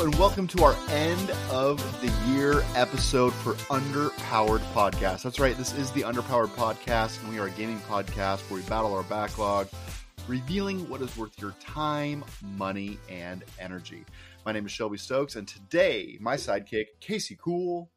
Hello, and welcome to our end of the year episode for Underpowered Podcast. That's right, this is the Underpowered Podcast, and we are a gaming podcast where we battle our backlog, revealing what is worth your time, money, and energy. My name is Shelby Stokes, and today, my sidekick, Casey Cool.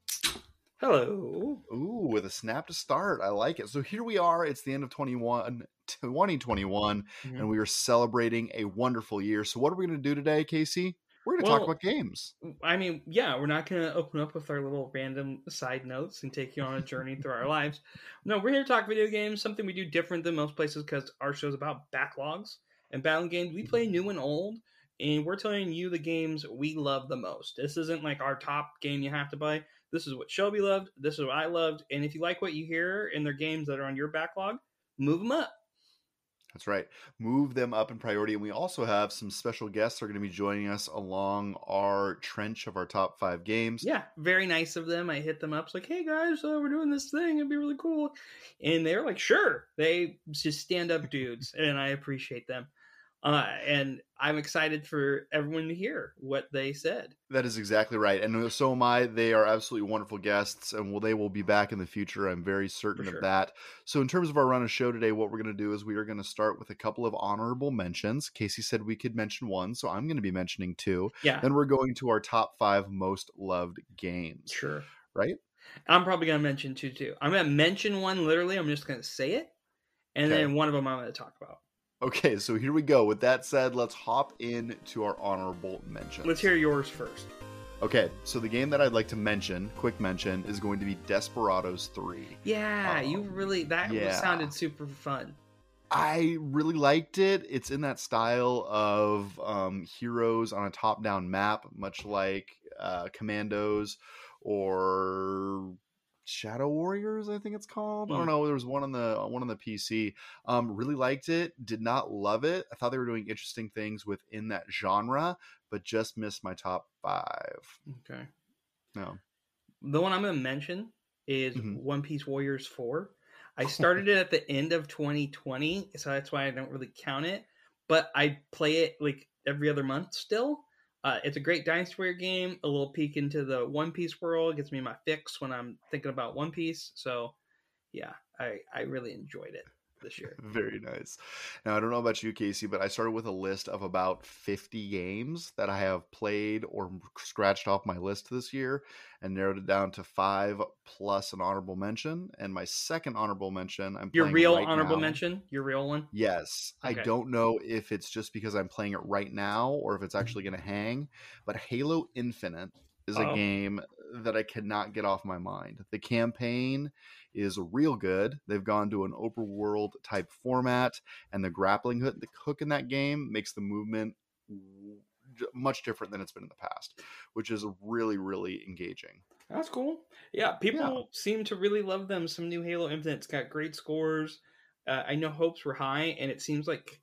Hello. Ooh, with a snap to start. I like it. So here we are. It's the end of 21, 2021, Mhm. and we are celebrating a wonderful year. So, what are we going to do today, Casey? We're going to talk about games. I mean, yeah, we're not going to open up with our little random side notes and take you on a journey through our lives. No, we're here to talk video games, something we do different than most places because our show's about backlogs and battle games. We play new and old, and we're telling you the games we love the most. This isn't like our top game you have to buy. This is what Shelby loved. This is what I loved. And if you like what you hear in their games that are on your backlog, move them up. That's right. Move them up in priority. And we also have some special guests are going to be joining us along our trench of our top five games. Yeah, very nice of them. I hit them up, it's like, "Hey guys, uh, we're doing this thing. It'd be really cool." And they're like, "Sure." They just stand up dudes, and I appreciate them. Uh, and I'm excited for everyone to hear what they said. That is exactly right. And so am I. They are absolutely wonderful guests, and will they will be back in the future. I'm very certain sure. of that. So, in terms of our run of show today, what we're going to do is we are going to start with a couple of honorable mentions. Casey said we could mention one, so I'm going to be mentioning two. Yeah, Then we're going to our top five most loved games, sure. right? I'm probably gonna mention two too. I'm gonna mention one literally. I'm just gonna say it, and Okay. then one of them I'm gonna talk about. Okay, so here we go. With that said, let's hop in to our honorable mentions. Let's hear yours first. Okay, so the game that I'd like to mention, quick mention, is going to be Desperados 3. Yeah, you Um, really that yeah. sounded super fun. I really liked it. It's in that style of um, heroes on a top down map, much like uh, Commandos or Shadow Warriors, I think it's called. I don't Hmm. know. There was one on the one on the PC. Um, really liked it. Did not love it. I thought they were doing interesting things within that genre, but just missed my top five. Okay. No. The one I'm going to mention is Mhm. One Piece Warriors 4. I started it at the end of 2020, so that's why I don't really count it. But I play it like every other month still. Uh, it's a great Dynasty game, a little peek into the One Piece world. Gets me my fix when I'm thinking about One Piece. So, yeah, I, I really enjoyed it this year. Very nice. Now, I don't know about you, Casey, but I started with a list of about 50 games that I have played or scratched off my list this year and narrowed it down to five plus an honorable mention. And my second honorable mention, I'm Your real right honorable now. mention? Your real one? Yes. I don't know if it's just because I'm playing it right now or if it's mm-hmm. actually going to hang, but Halo Infinite is a Oh. game that I cannot get off my mind. The campaign is real good. They've gone to an open world type format, and the grappling hook, the hook in that game makes the movement much different than it's been in the past, which is really, really engaging. That's cool. Yeah, people seem to really love them. Some new Halo Infinite. It's got great scores. Uh, I know hopes were high, and it seems like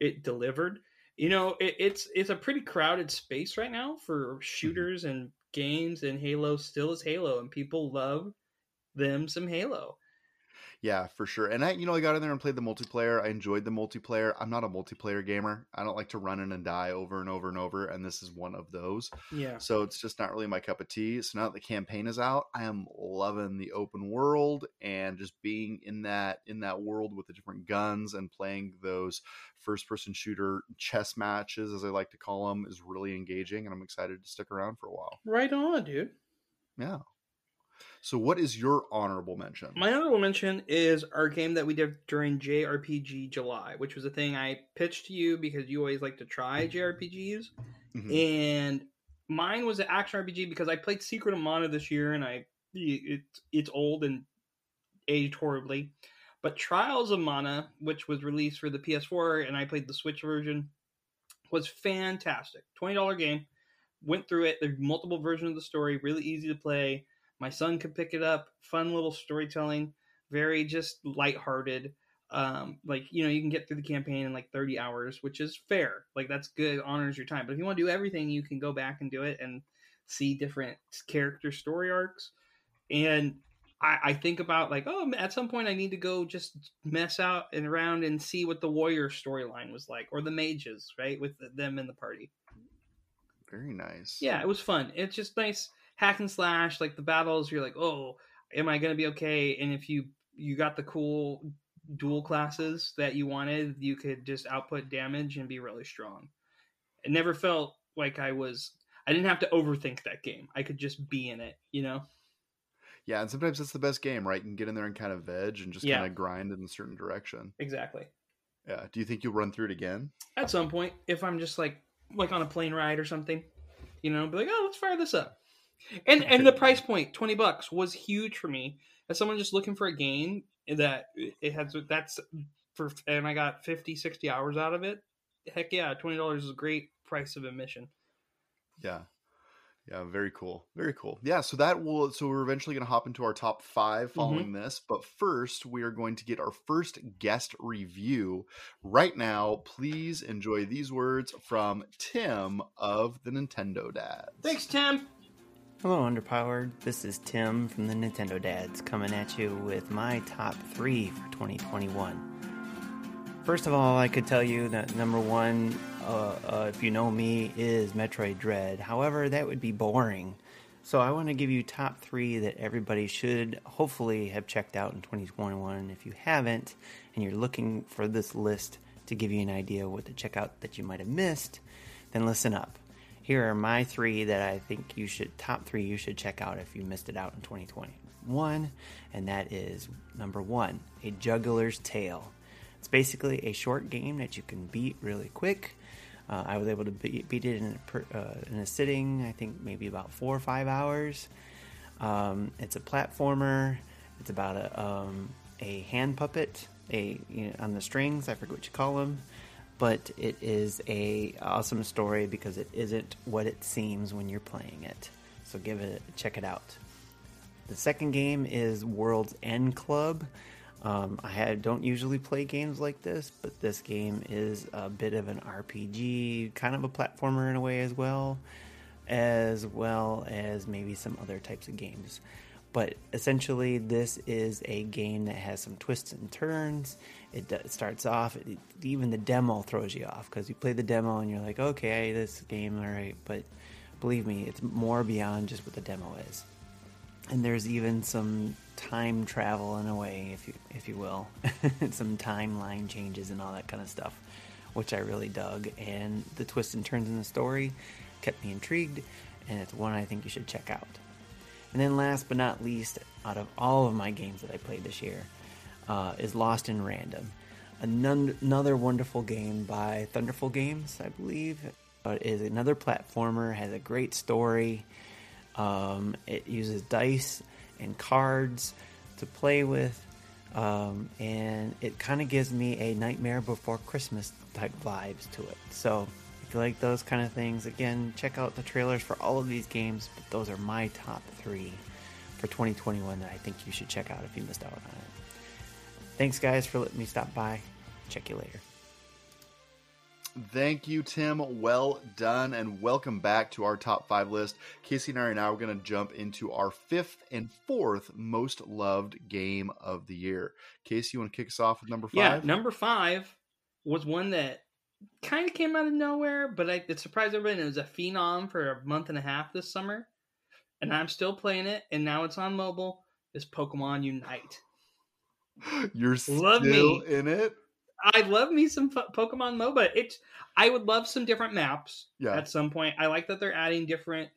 it delivered. You know, it, it's it's a pretty crowded space right now for shooters and games, and Halo still is Halo, and people love them some Halo. Yeah, for sure. And I, you know, I got in there and played the multiplayer. I enjoyed the multiplayer. I'm not a multiplayer gamer. I don't like to run in and die over and over and over, and this is one of those. Yeah, So it's just not really my cup of tea. So now that the campaign is out, I am loving the open world and just being in that in that world with the different guns and playing those first person shooter chess matches, as I like to call them, is really engaging, and I'm excited to stick around for a while. right on, dude. Yeah. So what is your honorable mention? My honorable mention is our game that we did during JRPG July, which was a thing I pitched to you because you always like to try JRPGs. Mhm. and mine was an action RPG because I played Secret of Mana this year, and I it, it's old and aged horribly. But Trials of Mana, which was released for the PS4, and I played the Switch version, was fantastic. Twenty dollar game. Went through it. There's multiple versions of the story. Really easy to play. My son could pick it up. Fun little storytelling. Very just lighthearted um like you know you can get through the campaign in like 30 hours which is fair like that's good honors your time but if you want to do everything you can go back and do it and see different character story arcs and I, I think about like oh at some point i need to go just mess out and around and see what the warrior storyline was like or the mages right with them in the party Very nice. Yeah, it was fun. It's just nice hack and slash. Like the battles, you're like, oh, am I gonna be okay? And if you you got the cool dual classes that you wanted, you could just output damage and be really strong. It never felt like I was. I didn't have to overthink that game. I could just be in it, you know. Yeah, and sometimes that's the best game, right? You can get in there and kind of veg and just Yeah. kind of grind in a certain direction. Exactly. Yeah. Do you think you'll run through it again? At some point, if I'm just like like on a plane ride or something, you know, be like, oh, let's fire this up. And and the price point, twenty bucks, was huge for me as someone just looking for a game that it has that's for and I got 50, 60 hours out of it. Heck yeah, twenty dollars is a great price of admission. Yeah. Yeah, very cool. Very cool. Yeah, so that will so we're eventually going to hop into our top 5 mm-hmm. following this, but first we are going to get our first guest review. Right now, please enjoy these words from Tim of the Nintendo Dads. Thanks, Tim. Hello, Underpowered. This is Tim from the Nintendo Dads coming at you with my top three for 2021. First of all, I could tell you that number one, uh, uh, if you know me, is Metroid Dread. However, that would be boring. So I want to give you top three that everybody should hopefully have checked out in 2021. If you haven't, and you're looking for this list to give you an idea what to check out that you might have missed, then listen up. Here are my three that I think you should top three you should check out if you missed it out in 2021, and that is number one, A Juggler's Tale. It's basically a short game that you can beat really quick. Uh, I was able to beat, beat it in a, per, uh, in a sitting, I think maybe about four or five hours. Um, it's a platformer. It's about a, um, a hand puppet, a you know, on the strings. I forget what you call them, but it is a awesome story because it isn't what it seems when you're playing it. So give it check it out. The second game is World's End Club. Um, I don't usually play games like this, but this game is a bit of an RPG, kind of a platformer in a way as well, as well as maybe some other types of games. But essentially, this is a game that has some twists and turns. It, starts off, it, even the demo throws you off because you play the demo and you're like, okay, this game, all right. But believe me, it's more beyond just what the demo is and there's even some time travel in a way, if you if you will, some timeline changes and all that kind of stuff, which I really dug. And the twists and turns in the story kept me intrigued, and it's one I think you should check out. And then, last but not least, out of all of my games that I played this year, uh, is Lost in Random, another wonderful game by Thunderful Games, I believe. It is another platformer, has a great story. Um, it uses dice and cards to play with, um, and it kind of gives me a Nightmare Before Christmas type vibes to it. So, you like those kind of things, again, check out the trailers for all of these games. But those are my top three for 2021 that I think you should check out if you missed out on it. Thanks, guys, for letting me stop by. Check you later. Thank you, Tim. Well done, and welcome back to our top five list. Casey and I are now going to jump into our fifth and fourth most loved game of the year. Casey, you want to kick us off with number five? Yeah, number five was one that kind of came out of nowhere, but I, it surprised everybody. It was a phenom for a month and a half this summer, and I'm still playing it. And now it's on mobile. Is Pokemon Unite? You're Love still me. in it. I love me some po- Pokemon MOBA. It's I would love some different maps Yeah. at some point. I like that they're adding different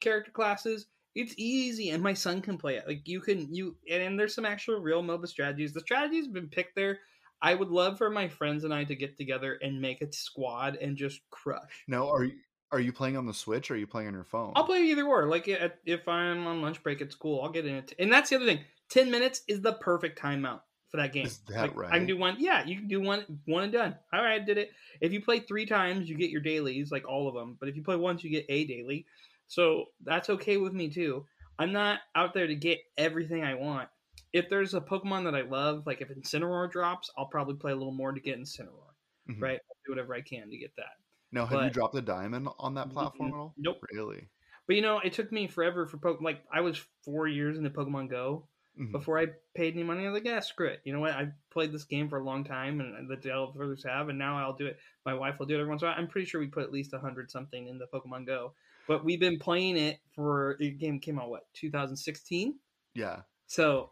character classes. It's easy, and my son can play it. Like you can you and there's some actual real MOBA strategies. The strategies have been picked there. I would love for my friends and I to get together and make a squad and just crush. No, are you are you playing on the Switch or are you playing on your phone? I'll play either or. Like if I'm on lunch break, it's cool. I'll get in it. And that's the other thing. Ten minutes is the perfect timeout for that game. Is that Like, I can do one. Yeah, you can do one, one and done. All right, I did it. If you play three times, you get your dailies, like all of them. But if you play once, you get a daily. So that's okay with me too. I'm not out there to get everything I want. If there's a Pokemon that I love, like if Incineroar drops, I'll probably play a little more to get Incineroar. Mhm. Right? I'll do whatever I can to get that. Now, have you dropped a diamond on that platform at all? Nope. Really? But you know, it took me forever for Pokemon. Like I was four years into Pokemon Go, Mhm. before I paid any money. I was like, yeah, screw it. You know what? I've played this game for a long time, and the developers have, and now I'll do it. My wife will do it every once in a while. I'm pretty sure we put at least a hundred something in the Pokemon Go, but we've been playing it for the game came out what 2016. Yeah. So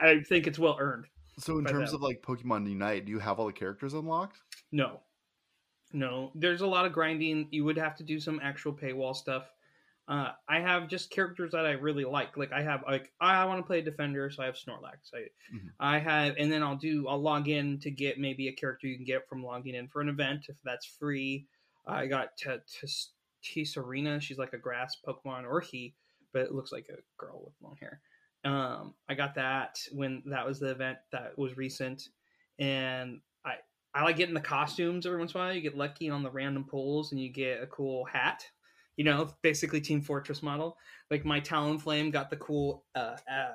I think it's well earned. So in terms them. of like Pokemon Unite, do you have all the characters unlocked? No, no. There's a lot of grinding. You would have to do some actual paywall stuff. Uh, I have just characters that I really like. Like I have like I want to play defender, so I have Snorlax. I, Mhm. I have, and then I'll do I'll log in to get maybe a character you can get from logging in for an event if that's free. I got T- Tsareena. She's like a grass Pokemon or he, but it looks like a girl with long hair. Um, I got that when that was the event that was recent, and I I like getting the costumes every once in a while. You get lucky on the random pulls and you get a cool hat. You know, basically Team Fortress model. Like my Talonflame got the cool uh, uh,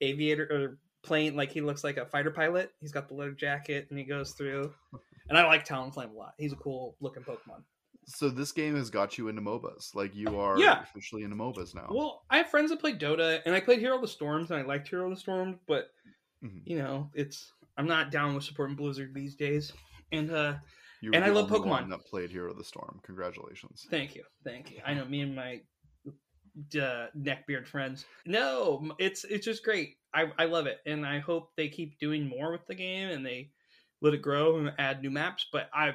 aviator or plane. Like he looks like a fighter pilot. He's got the leather jacket and he goes through. And I like Talonflame a lot. He's a cool looking Pokemon. So this game has got you into MOBAs. Like you are Yeah. officially into MOBAs now. Well, I have friends that play Dota, and I played Hero of the Storms, and I liked Hero of the Storms, but Mhm. you know, it's I'm not down with supporting Blizzard these days. And uh, You and I love Pokemon. that played Hero of the Storm. Congratulations. Thank you, thank you. I know me and my uh, neckbeard friends. No, it's it's just great. I I love it, and I hope they keep doing more with the game and they let it grow and add new maps. But I,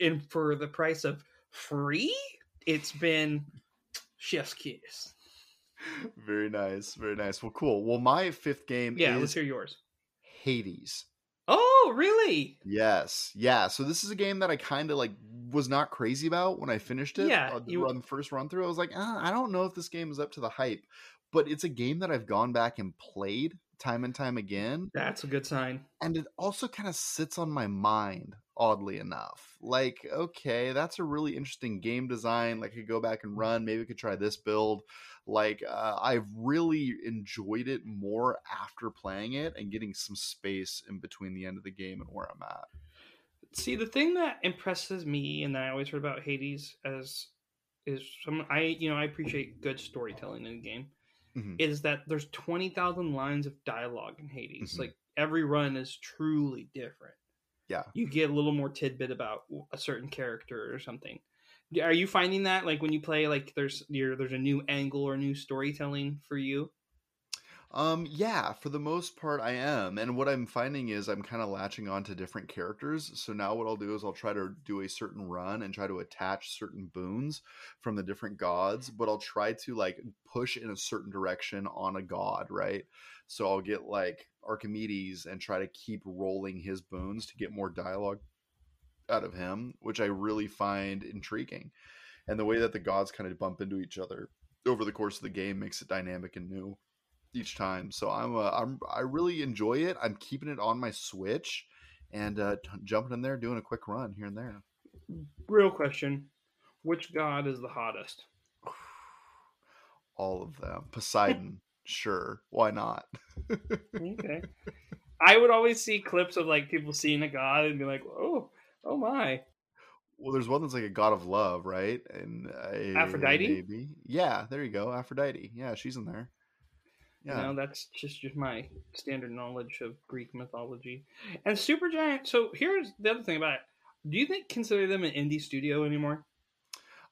and for the price of free, it's been chef's kiss. Very nice. Very nice. Well, cool. Well, my fifth game Yeah, is let's hear yours. Hades. Oh, really? Yes. Yeah. So this is a game that I kind of like was not crazy about when I finished it. Yeah, Uh, the you- run first run through. I was like, ah, I don't know if this game is up to the hype, but it's a game that I've gone back and played time and time again, That's a good sign. and it also kind of sits on my mind. Oddly enough, like okay, that's a really interesting game design. Like I could go back and run. Maybe I could try this build. Like uh, I've really enjoyed it more after playing it and getting some space in between the end of the game and where I'm at. See, the thing that impresses me, and that I always heard about Hades as is some I you know I appreciate good storytelling in a game. Mhm. Is that there's twenty thousand lines of dialogue in Hades. Mhm. Like every run is truly different. Yeah. You get a little more tidbit about a certain character or something. Are you finding that like when you play like there's there's a new angle or new storytelling for you? Um, yeah, for the most part, I am. And what I'm finding is I'm kind of latching on to different characters. So now what I'll do is I'll try to do a certain run and try to attach certain boons from the different gods, but I'll try to like push in a certain direction on a god, right? So I'll get like Archimedes and try to keep rolling his boons to get more dialogue out of him, which I really find intriguing. And the way that the gods kind of bump into each other over the course of the game makes it dynamic and new each time. So I'm uh, I'm I really enjoy it. I'm keeping it on my Switch and uh, t- jumping in there doing a quick run here and there. Real question: Which god is the hottest? All of them. Poseidon, sure. Why not? okay. I would always see clips of like people seeing a god and be like, "Oh, oh my!" Well, there's one that's like a god of love, right? And uh, Aphrodite? maybe. Yeah, there you go. Aphrodite. Yeah, she's in there. Yeah. You know, that's just just my standard knowledge of Greek mythology. And Supergiant. So here's the other thing about it. Do you think consider them an indie studio anymore?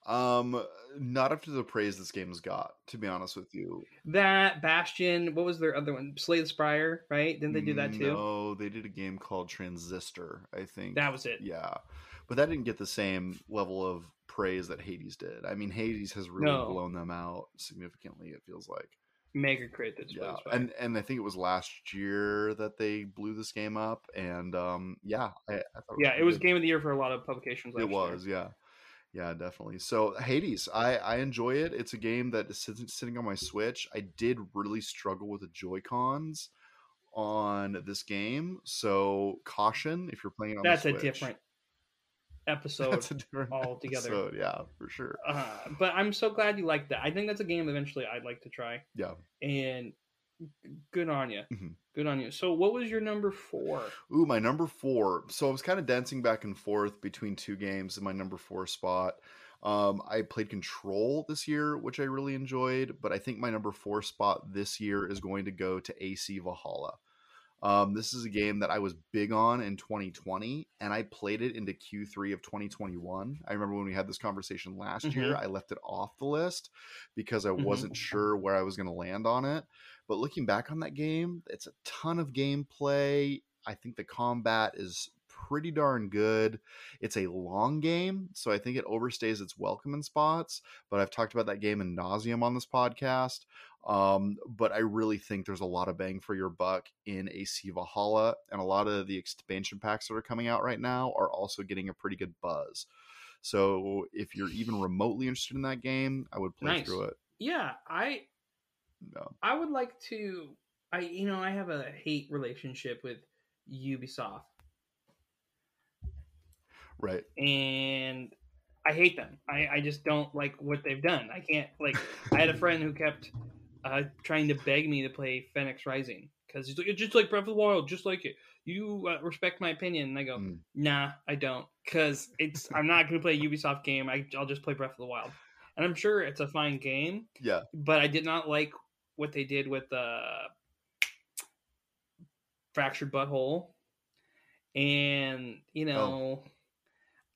Um, not to the praise this game's got, to be honest with you. That Bastion. What was their other one? Slay the Spire. Right? Didn't they do that too? No, they did a game called Transistor, I think. That was it. Yeah, but that didn't get the same level of praise that Hades did. I mean, Hades has really No. blown them out significantly. It feels like, Mega Crit. That's yeah, and and I think it was last year that they blew this game up, and um, yeah, I, I thought yeah, it was pretty game of the year for a lot of publications. It was, yeah. Yeah, definitely. So Hades, I I enjoy it. It's a game that is sitting, on my Switch. I did really struggle with the Joy Cons on this game, so caution if you're playing on. That's the a different episode. That's a different altogether. episode, yeah, for sure. uh, but I'm so glad you liked that. I think that's a game eventually I'd like to try. Yeah. And good on you. Mhm. Good on you. So, what was your number four? Ooh, my number four. So I was kind of dancing back and forth between two games in my number four spot. Um, I played Control this year, which I really enjoyed, but I think my number four spot this year is going to go to AC Valhalla. Um, this is a game that I was big on in 2020, and I played it into Q3 of 2021. I remember when we had this conversation last Mhm. year, I left it off the list because I Mhm. wasn't sure where I was going to land on it. But looking back on that game, it's a ton of gameplay. I think the combat is pretty darn good. It's a long game, so I think it overstays its welcome in spots. But I've talked about that game in nauseum on this podcast. Um, but I really think there's a lot of bang for your buck in AC Valhalla, and a lot of the expansion packs that are coming out right now are also getting a pretty good buzz. So if you're even remotely interested in that game, I would play Nice. through it. Yeah, I No. I would like to. I you know I have a hate relationship with Ubisoft, Right. and I hate them. I I just don't like what they've done. I can't like. I had a friend who kept uh, trying to beg me to play Fenyx Rising because he's like, it's just like Breath of the Wild, just like it. You uh, respect my opinion, and I go, Mm. nah, I don't, because it's I'm not going to play a Ubisoft game. I, I'll just play Breath of the Wild, and I'm sure it's a fine game, Yeah. but I did not like what they did with the Fractured But Whole, and you know. Oh.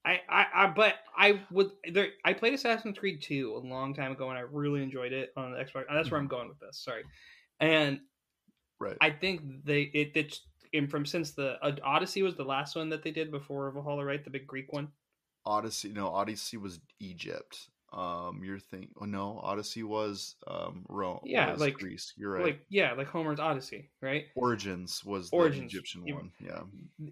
I, I, I, but I would. There, I played Assassin's Creed 2 a long time ago, and I really enjoyed it on the Xbox. Uh, that's where mm-hmm. I'm going with this. Sorry, and Right. I think they it it's and from since the uh, Odyssey was the last one that they did before Valhalla, right? The big Greek one. Odyssey. No, Odyssey was Egypt. Um, you're thinking. Oh no, Odyssey was um Rome. Yeah, was like- Greece. You're right. Like yeah, like Homer's Odyssey, right? Origins was Origins. the Egyptian one. Yeah,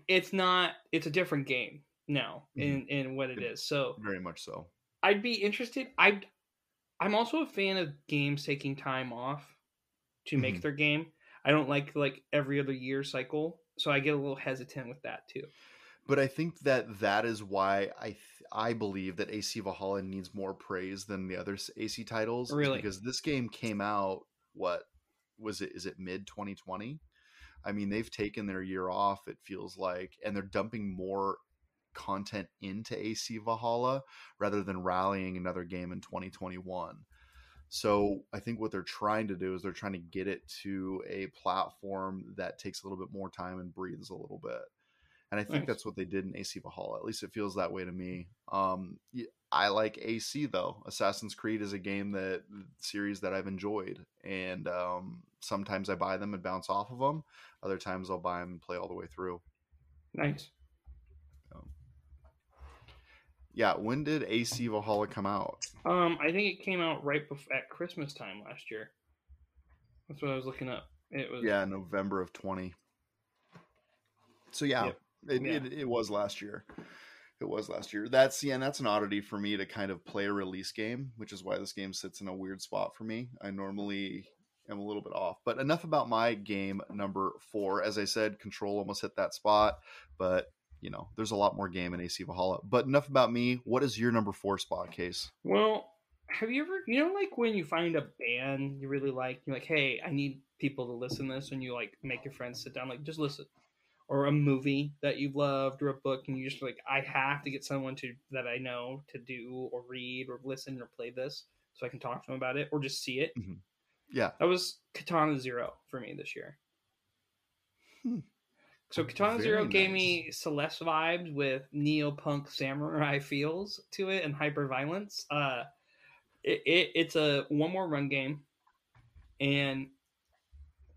It's not. It's a different game now in in what it It- is. So very much so. I'd be interested. I I'm also a fan of games taking time off to make Mhm. their game. I don't like like every other year cycle, so I get a little hesitant with that too. But I think that that is why I th- I believe that AC Valhalla needs more praise than the other AC titles. Really? because this game came out. What was it? Is it mid 2020? I mean, they've taken their year off. It feels like, and they're dumping more content into AC Valhalla rather than rallying another game in 2021. So I think what they're trying to do is they're trying to get it to a platform that takes a little bit more time and breathes a little bit. And I think Nice. that's what they did in AC Valhalla. At least it feels that way to me. Um, I like AC though. Assassin's Creed is a game that series that I've enjoyed, and um, sometimes I buy them and bounce off of them. Other times I'll buy them and play all the way through. Nice. Yeah, when did AC Valhalla come out? Um, I think it came out right before at Christmas time last year. That's what I was looking up. It was Yeah, November of twenty. So yeah, Yep. It, Yeah. It, it was last year. It was last year. That's yeah, and that's an oddity for me to kind of play a release game, which is why this game sits in a weird spot for me. I normally am a little bit off. But enough about my game number four. As I said, Control almost hit that spot, but you know, there's a lot more game in AC Valhalla. But enough about me. What is your number four spot case? Well, have you ever, you know, like when you find a band you really like, you're like, hey, I need people to listen to this, and you like make your friends sit down, like, just listen. Or a movie that you've loved, or a book, and you just like, I have to get someone to that I know to do or read or listen or play this, so I can talk to them about it or just see it. Yeah. That was Katana Zero for me this year. Hmm. So Katana Very Zero gave me Celeste vibes with neo-punk samurai feels to it and hyper violence. Uh, it, it it's a one more run game, and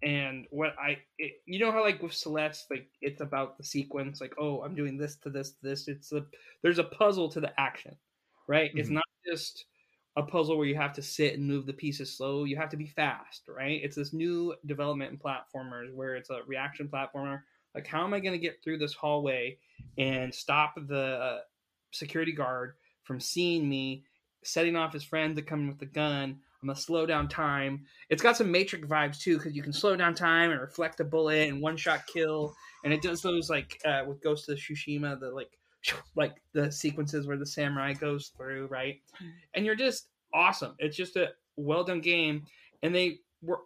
and what I it, you know how like with Celeste like it's about the sequence like oh I'm doing this to this to this it's a there's a puzzle to the action, right? It's Mhm. not just a puzzle where you have to sit and move the pieces slow. You have to be fast, right? It's this new development in platformers where it's a reaction platformer. Like, how am I going to get through this hallway and stop the security guard from seeing me, setting off his friend to come with the gun? I'm gonna slow down time. It's got some Matrix vibes too, because you can slow down time and reflect a bullet and one shot kill. And it does those like uh, with Ghost of Tsushima, the like like the sequences where the samurai goes through, right? And you're just awesome. It's just a well done game, and they were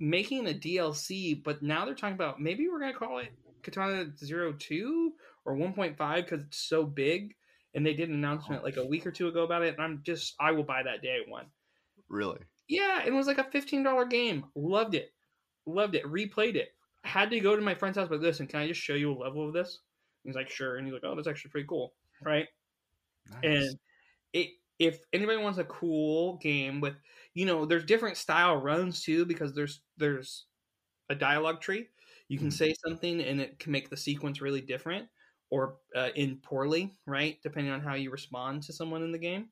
making a DLC, but now they're talking about maybe we're gonna call it Katana Zero Two or One Point Five because it's so big, and they did an announcement like a week or two ago about it, and I'm just I will buy that day one. Really? Yeah, it was like a fifteen dollar game. Loved it, loved it. Replayed it. Had to go to my friend's house, but listen, can I just show you a level of this? He's like, sure, and he's like, oh, that's actually pretty cool, right? Nice. And it if anybody wants a cool game with you know there's different style runs too because there's there's a dialogue tree you can Mhm. say something and it can make the sequence really different or uh, in poorly right depending on how you respond to someone in the game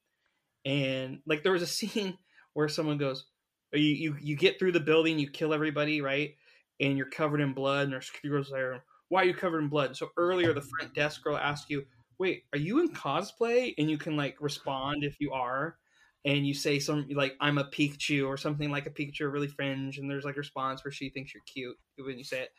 and like there was a scene where someone goes oh, you you, you get through the building you kill everybody right? And you're covered in blood and there's girls there why are you covered in blood? So earlier the front desk girl asked you wait, are you in cosplay? And you can like respond if you are, and you say some like I'm a Pikachu or something like a Pikachu, really fringe, and there's like a response where she thinks you're cute when you say it,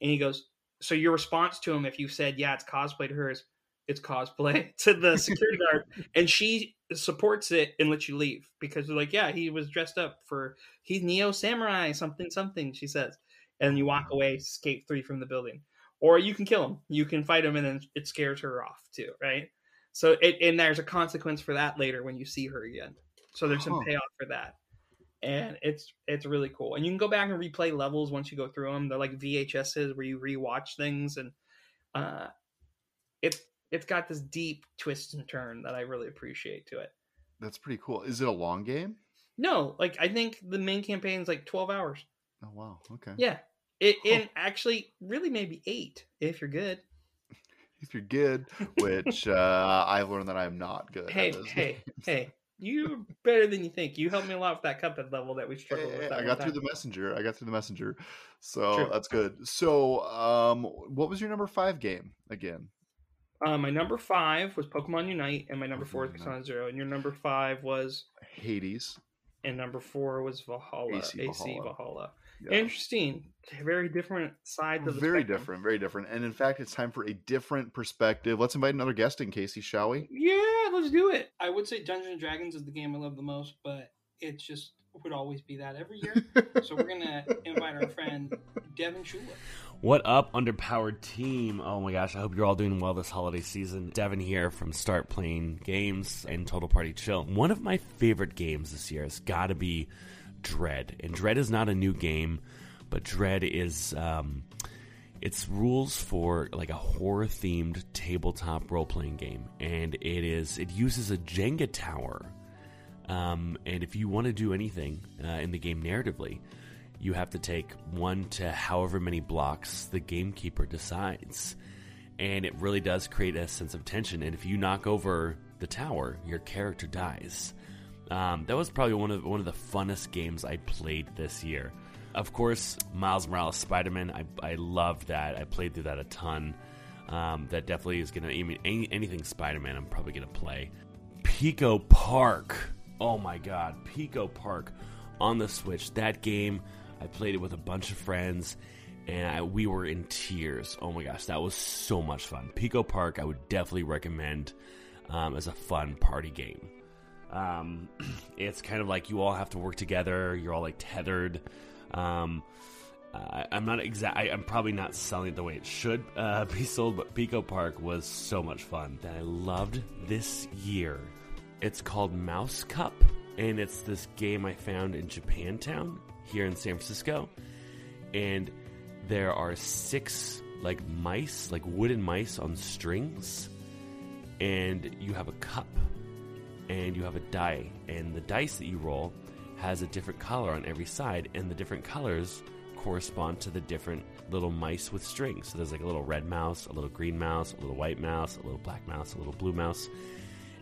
and he goes, so your response to him if you said yeah it's cosplay to her is it's cosplay to the security guard, and she supports it and lets you leave because they're like yeah he was dressed up for he's Neo Samurai something something she says, and you walk away escape three from the building or you can kill him. You can fight him, and then it scares her off too, right? So, it, and there's a consequence for that later when you see her again. So there's some Huh. payoff for that, and it's it's really cool. And you can go back and replay levels once you go through them. They're like VHSs where you rewatch things, and uh, it's it's got this deep twist and turn that I really appreciate to it. That's pretty cool. Is it a long game? No, like I think the main campaign's like 12 hours. Oh wow. Okay. Yeah. It, Huh. and actually, really, maybe eight if you're good. If you're good, which uh, I've learned that I am not good. at Hey, this. hey, hey! You're better than you think. You helped me a lot with that Cuphead level that we struggled with. Eh, I got through the messenger. I got through the messenger. So True. that's good. So, um, what was your number five game again? Uh, my number five was Pokemon Unite, and my number four was Pokemon Persona Zero, and your number five was, Hades. and number four was Valhalla. AC, AC Valhalla. Valhalla. Yeah. Interesting. Very different sides of the Very spectrum. different, very different. And in fact, it's time for a different perspective. Let's invite another guest in, Casey, shall we? Yeah, let's do it. I would say Dungeons and Dragons is the game I love the most, but it just would always be that every year. so we're gonna invite our friend Devin Shula. What up, underpowered team? Oh my gosh, I hope you're all doing well this holiday season. Devin here from Start Playing Games and Total Party Chill. One of my favorite games this year has got to be Dread. And Dread is not a new game, but Dread is. Um, it's rules for like a horror themed tabletop role playing game, and it is it uses a Jenga tower. Um, and if you want to do anything uh, in the game narratively, you have to take one to however many blocks the gamekeeper decides. And it really does create a sense of tension. And if you knock over the tower, your character dies. Um, that was probably one of one of the funnest games I played this year. Of course, Miles Morales Spider Man. I, I loved that. I played through that a ton. Um, that definitely is gonna. I mean, any, anything Spider Man, I'm probably gonna play. Pico Park. Oh my god, Pico Park on the Switch. That game, I played it with a bunch of friends, and I, we were in tears. Oh my gosh, that was so much fun. Pico Park, I would definitely recommend um, as a fun party game. Um, it's kind of like you all have to work together. You're all like tethered. Um, I'm not exact. I, I'm probably not selling it the way it should uh, be sold, but Pico Park was so much fun that I loved this year. It's called Mouse Cup, and it's this game I found in Japantown here in San Francisco. And there are six like mice, like wooden mice on strings, and you have a cup and you have a die, and the dice that you roll has a different color on every side, and the different colors correspond to the different little mice with strings. So there's like a little red mouse, a little green mouse, a little white mouse, a little black mouse, a little blue mouse.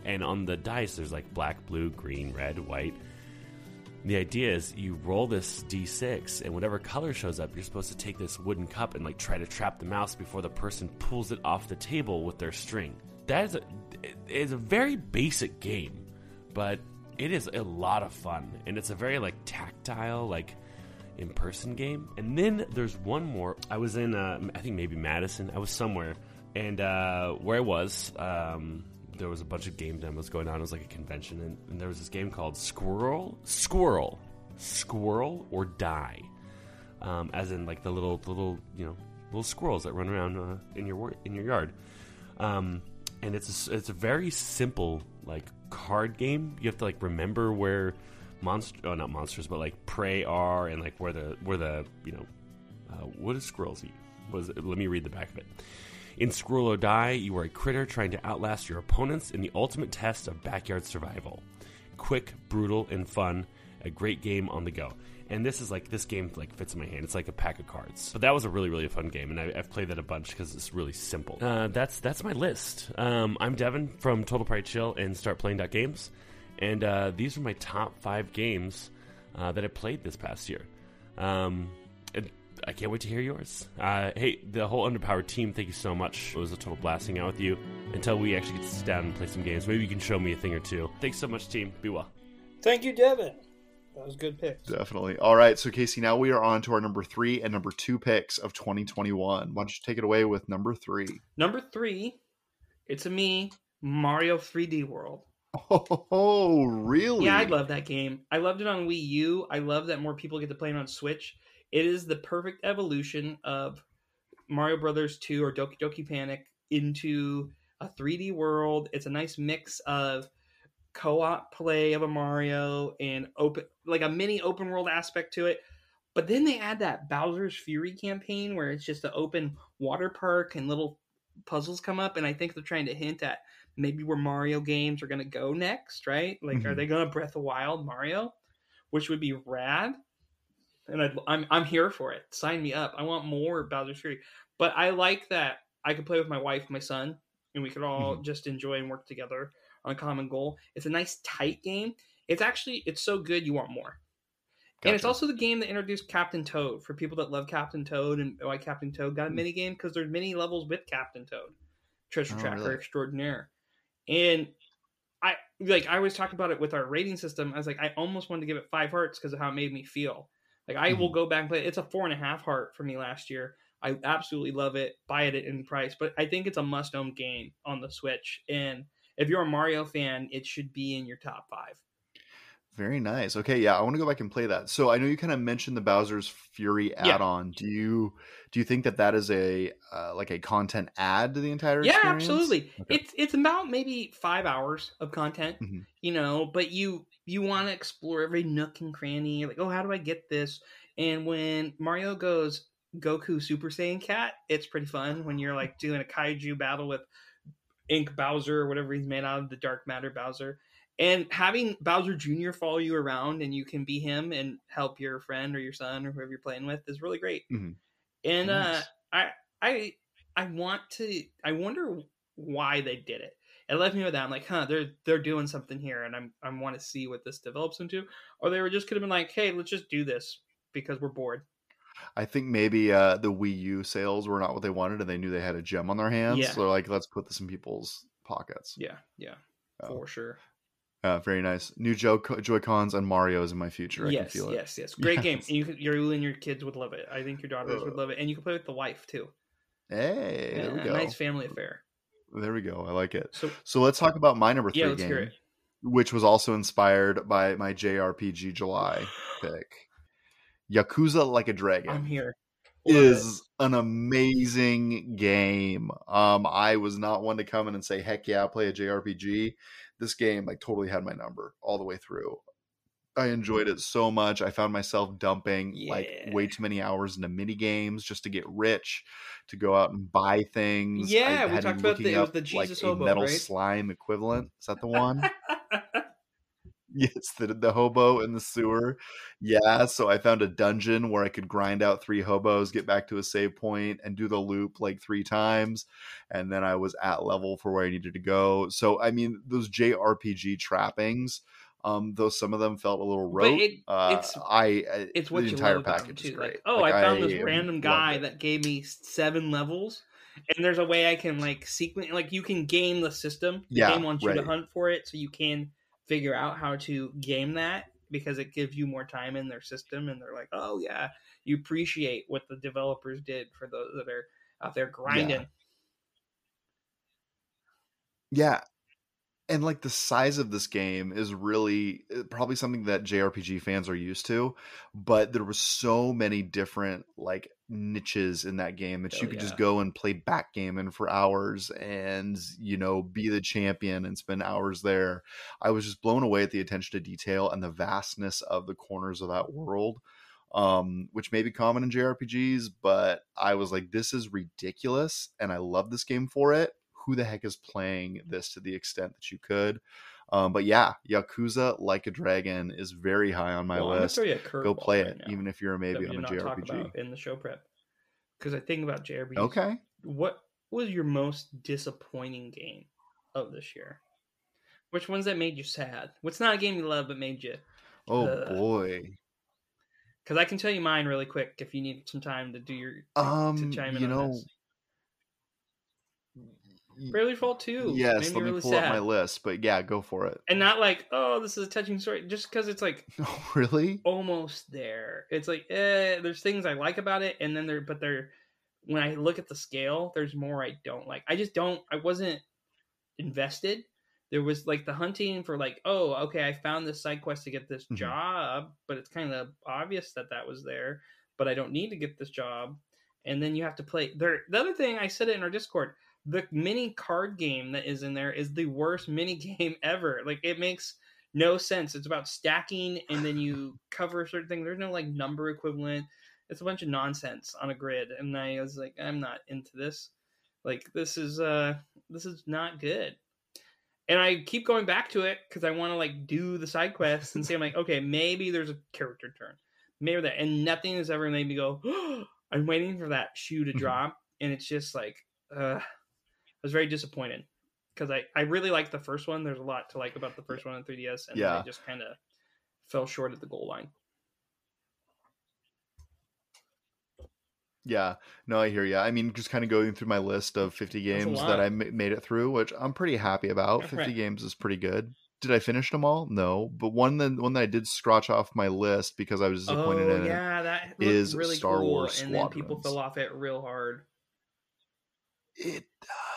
And on the dice, there's like black, blue, green, red, white. The idea is you roll this d6, and whatever color shows up, you're supposed to take this wooden cup and like try to trap the mouse before the person pulls it off the table with their string. That is a, a very basic game, but it is a lot of fun, and it's a very like tactile, like in-person game. And then there's one more. I was in, uh, I think maybe Madison. I was somewhere, and uh, where I was, um, there was a bunch of game demos going on. It was like a convention, and, and there was this game called Squirrel, Squirrel, Squirrel or Die, um, as in like the little, little, you know, little squirrels that run around uh, in your in your yard. Um, and it's a, it's a very simple like card game. You have to like remember where monster, oh not monsters, but like prey are, and like where the where the you know uh, what does squirrels eat? Was let me read the back of it. In Squirrel or Die, you are a critter trying to outlast your opponents in the ultimate test of backyard survival. Quick, brutal, and fun. A great game on the go. And this is like this game like fits in my hand. It's like a pack of cards. But that was a really really fun game, and I, have played that a bunch because it's really simple. Uh, that's that's my list. Um, I'm Devin from Total Party Chill and Start Playing Games, and uh, these are my top five games uh, that I played this past year. Um, I can't wait to hear yours. Uh, hey, the whole Underpowered team, thank you so much. It was a total blasting out with you. Until we actually get to sit down and play some games, maybe you can show me a thing or two. Thanks so much, team. Be well. Thank you, Devin. That was good picks. Definitely. All right, so Casey, now we are on to our number three and number two picks of 2021. Why don't you take it away with number three? Number three, it's a me, Mario 3D World. Oh, really? Yeah, I love that game. I loved it on Wii U. I love that more people get to play it on Switch. It is the perfect evolution of Mario Brothers 2 or Doki Doki Panic into a 3D world. It's a nice mix of co-op play of a Mario and open like a mini open world aspect to it. But then they add that Bowser's Fury campaign where it's just an open water park and little puzzles come up and I think they're trying to hint at maybe where Mario games are going to go next, right? Like mm-hmm. are they going to Breath of Wild Mario, which would be rad and i am I'm, I'm here for it. Sign me up. I want more Bowser's Fury. But I like that I could play with my wife, my son, and we could all mm-hmm. just enjoy and work together on a common goal. It's a nice tight game. It's actually it's so good you want more. Gotcha. And it's also the game that introduced Captain Toad for people that love Captain Toad and why Captain Toad got a mm. mini game because there's many levels with Captain Toad, Treasure oh, Tracker really? Extraordinaire, and I like I was talking about it with our rating system. I was like I almost wanted to give it five hearts because of how it made me feel. Like I mm-hmm. will go back and play. It's a four and a half heart for me last year. I absolutely love it. Buy it at any price, but I think it's a must-own game on the Switch. And if you're a Mario fan, it should be in your top five. Very nice. Okay, yeah, I want to go back and play that. So I know you kind of mentioned the Bowser's Fury add-on. Do you do you think that that is a uh, like a content add to the entire? Yeah, experience? absolutely. Okay. It's it's about maybe five hours of content, mm-hmm. you know, but you you want to explore every nook and cranny. You're like, oh, how do I get this? And when Mario goes Goku Super Saiyan Cat, it's pretty fun when you're like doing a kaiju battle with Ink Bowser or whatever he's made out of, the Dark Matter Bowser and having Bowser Jr. follow you around and you can be him and help your friend or your son or whoever you're playing with is really great. Mm-hmm. And uh, nice. uh, I I I want to I wonder why they did it. It left me with that. I'm like, huh, they're they're doing something here, and I'm I want to see what this develops into. Or they were just could have been like, hey, let's just do this because we're bored. I think maybe uh, the Wii U sales were not what they wanted, and they knew they had a gem on their hands. Yeah. So like, let's put this in people's pockets. Yeah, yeah, oh. for sure. Uh, very nice. New Joy Cons and Mario's in my future. I yes, yes, yes. Great yes. game. And you, you and your kids would love it. I think your daughters uh, would love it, and you can play with the wife too. Hey, yeah, there we go. Nice family affair. There we go. I like it. So, so let's talk about my number three yeah, game, which was also inspired by my JRPG July pick. Yakuza Like a Dragon. I'm here. Love is it. an amazing game. Um, I was not one to come in and say, "Heck yeah, I'll play a JRPG." This game like totally had my number all the way through. I enjoyed mm-hmm. it so much. I found myself dumping yeah. like way too many hours into mini games just to get rich, to go out and buy things. Yeah, I we talked about the, up, the Jesus like, hobo, metal right? slime equivalent. Is that the one? yes, the the hobo in the sewer. Yeah, so I found a dungeon where I could grind out three hobos, get back to a save point, and do the loop like three times, and then I was at level for where I needed to go. So I mean, those JRPG trappings. Um, though some of them felt a little rote. It, uh, it's I it's what the entire package is great. Like, oh, like, I found I this random guy that gave me seven levels, and there's a way I can like sequence like you can game the system. The yeah, game wants right. you to hunt for it, so you can figure out how to game that because it gives you more time in their system and they're like oh yeah you appreciate what the developers did for those that are out there grinding yeah. yeah and like the size of this game is really uh, probably something that JRPG fans are used to, but there were so many different like niches in that game that Oh, you could just go and play backgammon for hours and you know be the champion and spend hours there. I was just blown away at the attention to detail and the vastness of the corners of that world. Um, which may be common in JRPGs, but I was like, this is ridiculous, and I love this game for it. Who the heck is playing this to the extent that you could? Um, but yeah, Yakuza Like a Dragon is very high on my Well, list. throw you a Go play right it, now even if you're a maybe on a JRPG. about in the show prep. Because I think about JRPG. Okay. What was your most disappointing game of this year? Which ones that made you sad? What's not a game you love but made you? Oh Uh, boy. Because I can tell you mine really quick if you need some time to do your to, Um, to chime in you on know, this. Bravely Default Two. yes. Let me really pull sad. up my list, but yeah, go for it. and not like oh this is a touching story just because it's like Oh, really? almost there it's like eh, there's things i like about it and then there but there when i look at the scale there's more i don't like i just don't i wasn't invested there was like the hunting for like oh okay i found this side quest to get this Mhm. job but it's kind of obvious that that was there but i don't need to get this job and then you have to play there the other thing i said it in our discord the mini card game that is in there is the worst mini game ever. Like it makes no sense. It's about stacking and then you cover certain things there's no like number equivalent. It's a bunch of nonsense on a grid. And i was like i'm not into this. Like this is uh this is not good. And i keep going back to it because i want to like do the side quests and say i'm like okay maybe there's a character turn. Maybe that. And nothing has ever made me go i'm waiting for that shoe to Mhm. drop. And it's just like uh was very disappointed because I, I really like the first one there's a lot to like about the first one on 3ds and Yeah. i just kind of fell short at the goal line Yeah. No, I hear you. I mean, just kind of going through my list of 50 games that I made it through, which I'm pretty happy about. 50 right. games is pretty good. Did I finish them all? No, but one that one that I did scratch off my list because I was disappointed oh in it. yeah that looked is really Star cool Wars and then people fell off it real hard It does.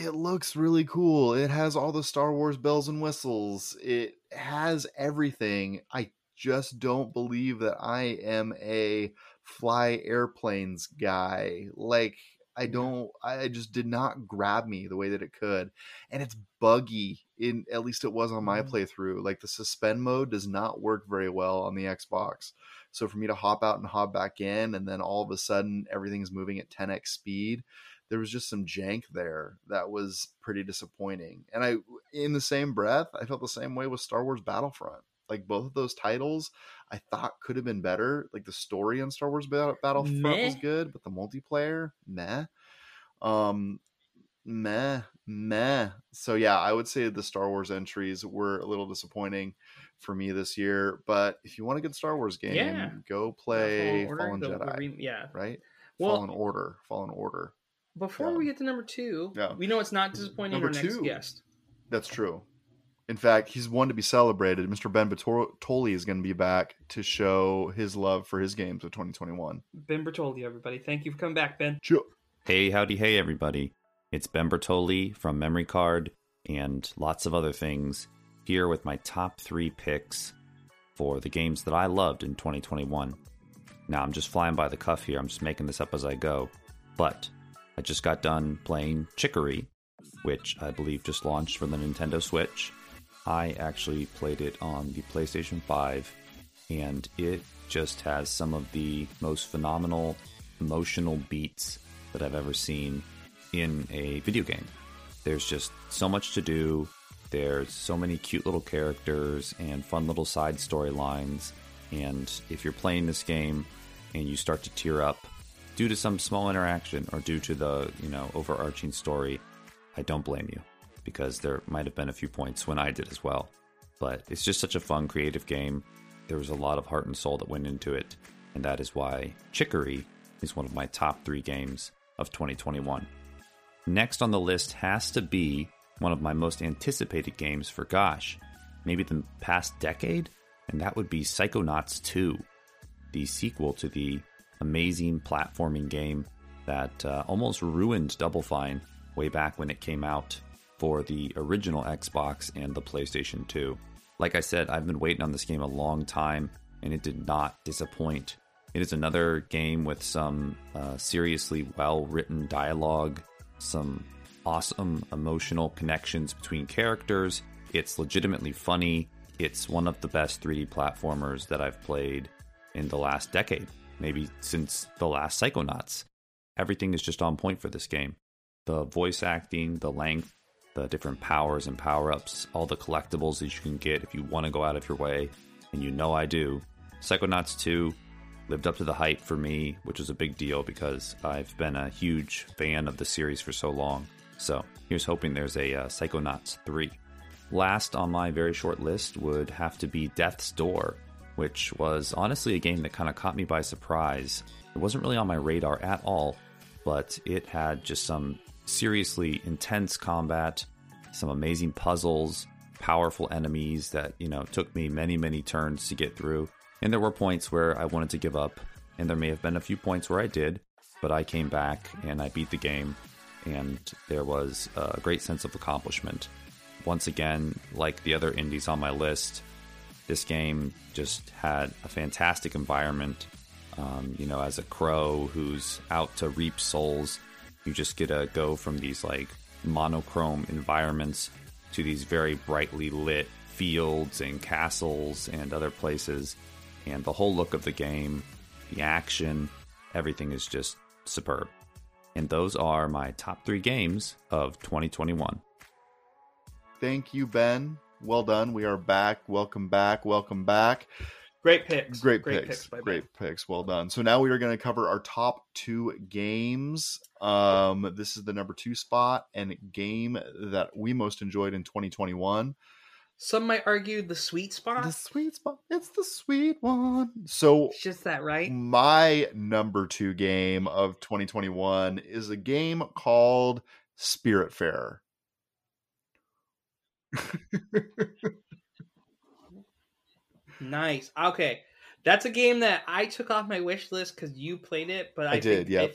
It looks really cool. It has all the Star Wars bells and whistles. It has everything. I just don't believe that I am a fly airplanes guy. Like I don't I just did not grab me the way that it could. And it's buggy in at least it was on my Mhm. playthrough. Like the suspend mode does not work very well on the Xbox. So for me to hop out and hop back in and then all of a sudden everything's moving at 10x speed, there was just some jank there that was pretty disappointing. And I in the same breath, I felt the same way with Star Wars Battlefront. Like both of those titles, I thought could have been better. Like the story on Star Wars Battle- Battlefront was good, but the multiplayer, meh. Um meh, meh. So yeah, I would say the Star Wars entries were a little disappointing for me this year. But if you want a good Star Wars game, Yeah. go play Order, Fallen the- the Jedi. re- yeah right? Well- Fallen Order. Fallen Order. Before Yeah. we get to number two Yeah. we know it's not disappointing Number our next two. guest That's true. In fact, he's one to be celebrated. Mr. Ben Bertoli is going to be back to show his love for his games of 2021. ben Bertoli everybody thank you for coming back ben Sure. Hey, howdy, hey, everybody. It's Ben Bertoli from Memory Card and lots of other things here with my top three picks for the games that I loved in 2021. Now, I'm just flying by the cuff here. I'm just making this up as I go. But I just got done playing Chicory, which I believe just launched for the Nintendo Switch. I actually played it on the PlayStation 5, and it just has some of the most phenomenal emotional beats that I've ever seen in a video game. There's just so much to do. There's so many cute little characters and fun little side storylines. And if you're playing this game and you start to tear up due to some small interaction or due to the, you know, overarching story, I don't blame you because there might have been a few points when I did as well. But it's just such a fun, creative game. There was a lot of heart and soul that went into it, and that is why Chicory is one of my top three games of 2021. Next on the list has to be one of my most anticipated games for gosh, maybe the past decade, and that would be Psychonauts 2, the sequel to the amazing platforming game that uh, almost ruined Double Fine way back when it came out for the original Xbox and the PlayStation 2. Like I said, I've been waiting on this game a long time, and it did not disappoint It is another game with some uh, seriously well written dialogue, some awesome emotional connections between characters. It's legitimately funny. It's one of the best 3D platformers that I've played in the last decade, maybe since the last Psychonauts. Everything is just on point for this game. The voice acting, the length, the different powers and power ups, all the collectibles that you can get if you want to go out of your way, and you know I do. Psychonauts 2 lived up to the hype for me, which was a big deal because I've been a huge fan of the series for so long. So here's hoping there's a uh, Psychonauts 3. Last on my very short list would have to be Death's Door, which was honestly a game that kind of caught me by surprise. It wasn't really on my radar at all, but it had just some seriously intense combat, some amazing puzzles, powerful enemies that, you know, took me many, many turns to get through. And there were points where I wanted to give up, and there may have been a few points where I did, but I came back and I beat the game, and there was a great sense of accomplishment. Once again, like the other indies on my list, this game just had a fantastic environment. Um, you know, as a crow who's out to reap souls, you just get to go from these like monochrome environments to these very brightly lit fields and castles and other places and the whole look of the game, the action, everything is just superb. And those are my top three games of 2021. Thank you, Ben. Well done. We are back. Welcome back. Welcome back. Great picks. Great, Great picks. by Great Ben. picks. Well done. So now we are going to cover our top two games. Um, this is the number two spot and game that we most enjoyed in 2021. Some might argue the sweet spot. The sweet spot. It's the sweet one. So It's just that, right? my number two game of 2021 is a game called Spiritfarer. Nice. Okay. That's a game that I took off my wish list because you played it, but I, I did, Yeah.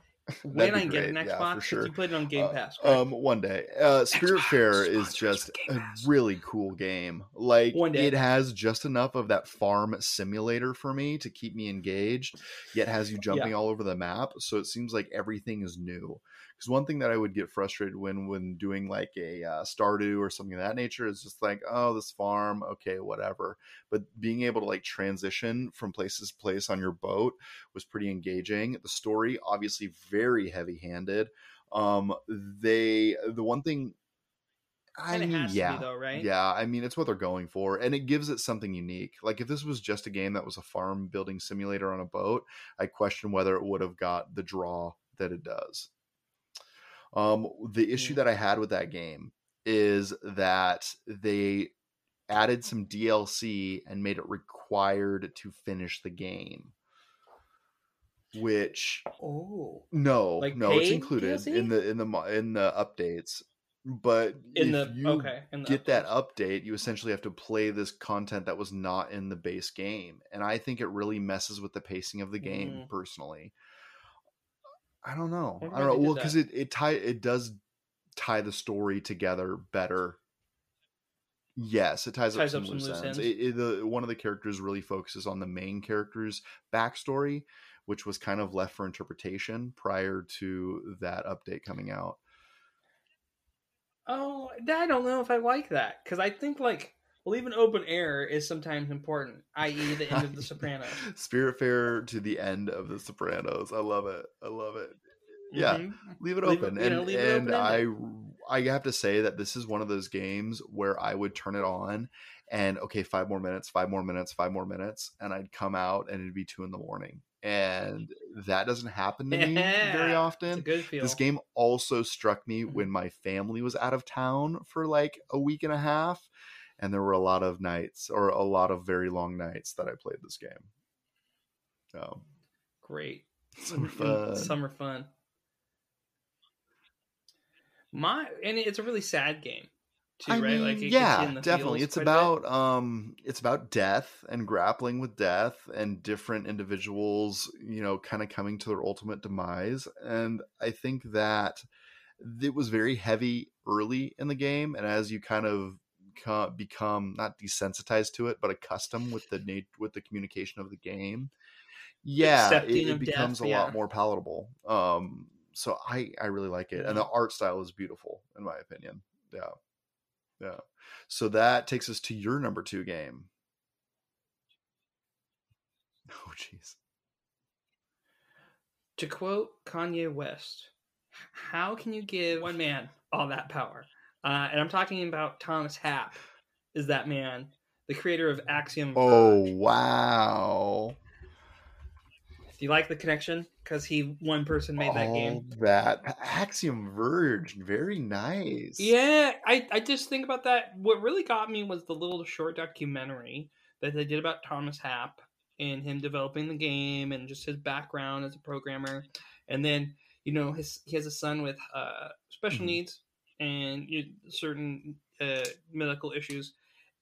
when I get an Xbox, Yeah, sure. you played it on Game Uh, Pass. correct? Um, one day. Uh, Spiritfarer is just a really cool game. Like it has just enough of that farm simulator for me to keep me engaged, yet has you jumping all over the map. So it seems like everything is new. Because one thing that I would get frustrated when when doing like a uh, Stardew or something of that nature is just like, oh, this farm, okay, whatever. But being able to like transition from place to place on your boat was pretty engaging. The story, obviously, very heavy handed. Um, they the one thing. I mean, has to be, yeah, though, right? Yeah, I mean, it's what they're going for, and it gives it something unique. Like if this was just a game that was a farm building simulator on a boat, I question whether it would have got the draw that it does. Um, the issue that I had with that game is that they added some DLC and made it required to finish the game. Which oh, no, Like no, it's included DLC? in the in the in the updates. But in if the you okay, in the get that update, you essentially have to play this content that was not in the base game, and I think it really messes with the pacing of the game. Mm. Personally, I don't know. I don't know. Well, because it it tie it does tie the story together better. Yes, it ties, Ties up up some some loose loose ends. ends. It, it- the, one of the characters really focuses on the main character's backstory, which was kind of left for interpretation prior to that update coming out. Oh, I don't know if I like that because I think like well, even open air is sometimes important, i.e., the end of The Sopranos. Spiritfarer to the end of The Sopranos. I love it. I love it. Yeah, Mhm. leave it Leave open. and know, leave it and I. I have to say that this is one of those games where I would turn it on and okay, five more minutes, five more minutes, five more minutes, and I'd come out and it'd be two in the morning. And that doesn't happen to me very often. It's a good feel. This game also struck me Mhm. when my family was out of town for like a week and a half, and there were a lot of nights or a lot of very long nights that I played this game. So Great. summer Mm, fun. Summer fun. My and it's a really sad game too, I right? mean, like it yeah, you in the definitely. It's quite a bit. about um, it's about death and grappling with death and different individuals, you know, kind of coming to their ultimate demise. And I think that it was very heavy early in the game, and as you kind of co- become not desensitized to it, but accustomed with the with the communication of the game, yeah, it, it of death, becomes a yeah. lot more palatable. Um, so I I really like it, and the art style is beautiful in my opinion. Yeah, yeah. So that takes us to your number two game. Oh, jeez. To quote Kanye West, how can you give one man all that power? Uh, and I'm talking about Thomas Happ, is that man, the creator of Axiom. Oh Verge. wow! Do you like the connection? Because he one person made that game. that Axiom Verge, very nice. Yeah, I, I just think about that. What really got me was the little short documentary that they did about Thomas Happ and him developing the game and just his background as a programmer. And then, you know, his he has a son with uh, special Mhm. needs and certain uh, medical issues,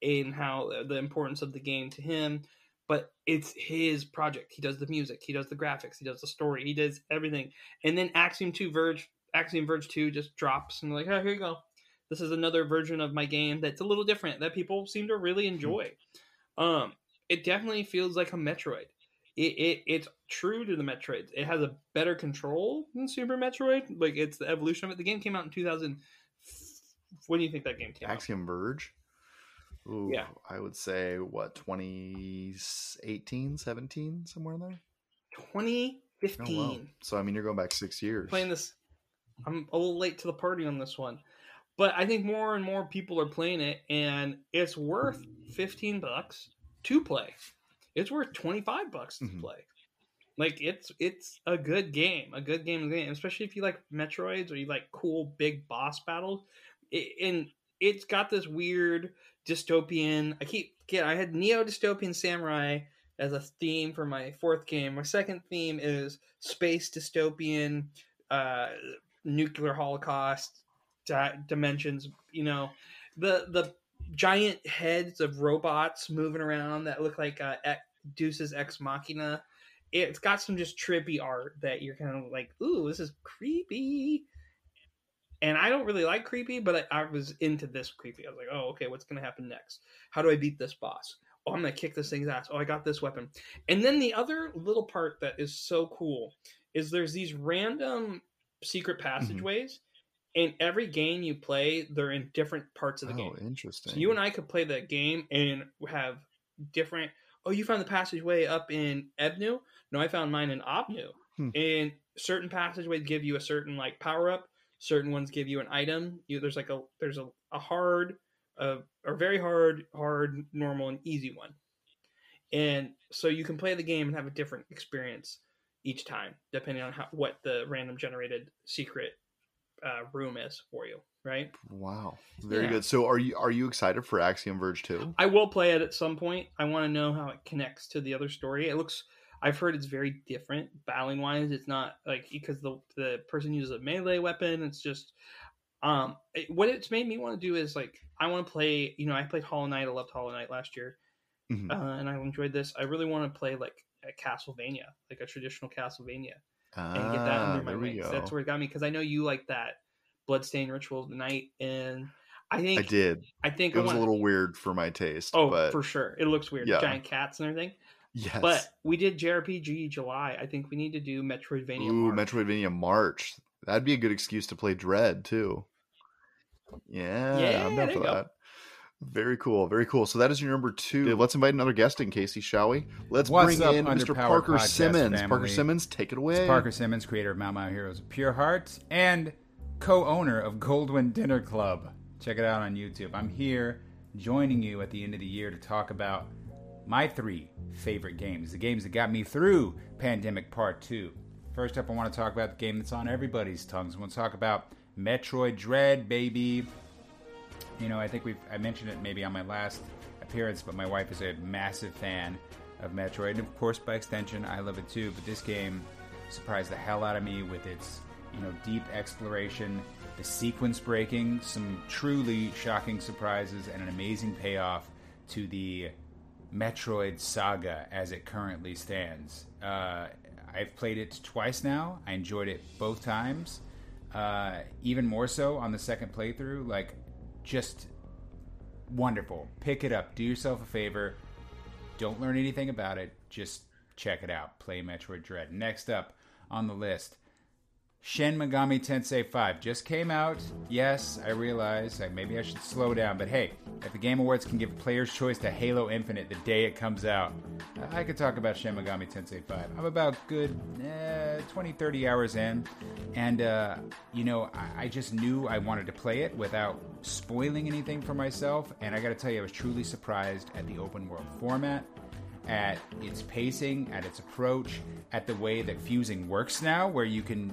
and how uh, the importance of the game to him. But it's his project. He does the music, he does the graphics, he does the story, he does everything. And then Axiom Two Verge, Axiom Verge Two just drops, and like, oh, here you go. This is another version of my game that's a little different that people seem to really enjoy. Um, it definitely feels like a Metroid. It, it it's true to the Metroid. It has a better control than Super Metroid. Like it's the evolution of it. The game came out in 2000. When do you think that game came out? Axiom Verge. Ooh, Yeah. I would say what 2018, 17, somewhere in there. 2015. Oh, wow. So I mean, you're going back six years. playing this. I'm a little late to the party on this one, but I think more and more people are playing it, and it's worth 15 bucks to play. It's worth 25 bucks to Mhm. play. Like it's it's a good game, a good game, game, especially if you like Metroids or you like cool big boss battles. It, and it's got this weird dystopian. I keep get. I had Neo Dystopian Samurai as a theme for my fourth game. My second theme is space dystopian, uh, nuclear holocaust di- dimensions. You know, the the giant heads of robots moving around that look like uh, Deus Ex Machina. It's got some just trippy art that you're kind of like, ooh, this is creepy. And I don't really like creepy, but I, I was into this creepy. I was like, oh, okay, what's going to happen next? How do I beat this boss? Oh, I'm going to kick this thing's ass. Oh, I got this weapon. And then the other little part that is so cool is there's these random secret passageways. And every game you play, they're in different parts of the game. oh, game. interesting. So you and I could play that game and have different. Oh, you found the passageway up in Ebnu? No, I found mine in Obnu. Hmm. And certain passageways give you a certain like power up. Certain ones give you an item. You there's like a there's a, a hard, a, or very hard, hard, normal, and easy one. And so you can play the game and have a different experience each time, depending on how what the random generated secret uh, room is for you. Right. Wow, very Yeah. good. So are you are you excited for Axiom Verge 2? I will play it at some point. I want to know how it connects to the other story. It looks. I've heard it's very different battling wise. It's not like because the the person uses a melee weapon. It's just um it- what it's made me want to do is like I want to play. You know, I played Hollow Knight. I loved Hollow Knight last year, Mhm. uh, and I enjoyed this. I really want to play like a Castlevania, like a traditional Castlevania, and get that Ah, under my wings. go. That's where it got me because I know you like that Bloodstained Ritual of the Night, and I think I did. I think It I was a wanna- little weird for my taste. Oh, but for sure. It looks weird. Yeah. Giant cats and everything. Yes. But we did JRPG July. I think we need to do Metroidvania. Ooh, March. Metroidvania March. That'd be a good excuse to play Dread too. Yeah, Yeah, I'm down for you go. that. Very cool, very cool. So that is your number two. Let's invite another guest in, Casey, shall we? Let's What's bring up, in Mr. Parker Podcast Simmons. Parker? Simmons, take it away. It's Parker Simmons, creator of Mao Mao Heroes of Pure Hearts and co-owner of Goldwyn Dinner Club. Check it out on YouTube. I'm here joining you at the end of the year to talk about my three favorite games, the games that got me through Pandemic Part 2. First up, I want to talk about the game that's on everybody's tongues. I want to talk about Metroid Dread, baby. You know, I think we've I mentioned it maybe on my last appearance, but my wife is a massive fan of Metroid, and of course, by extension, I love it too. But this game surprised the hell out of me with its you know deep exploration, the sequence breaking, some truly shocking surprises, and an amazing payoff to the Metroid saga as it currently stands. Uh, I've played it twice now. I enjoyed it both times. Uh, even more so on the second playthrough. Like, just wonderful. Pick it up. Do yourself a favor. Don't learn anything about it. Just check it out. Play Metroid Dread. Next up on the list, Shin Megami Tensei 5 just came out. Yes, I realize I, maybe I should slow down, but hey, if the Game Awards can give player's choice to Halo Infinite the day it comes out, I could talk about Shin Megami Tensei 5. I'm about good eh, 20, 30 hours in, and uh, you know, I, I just knew I wanted to play it without spoiling anything for myself, and I gotta tell you, I was truly surprised at the open world format at its pacing, at its approach, at the way that fusing works now, where you can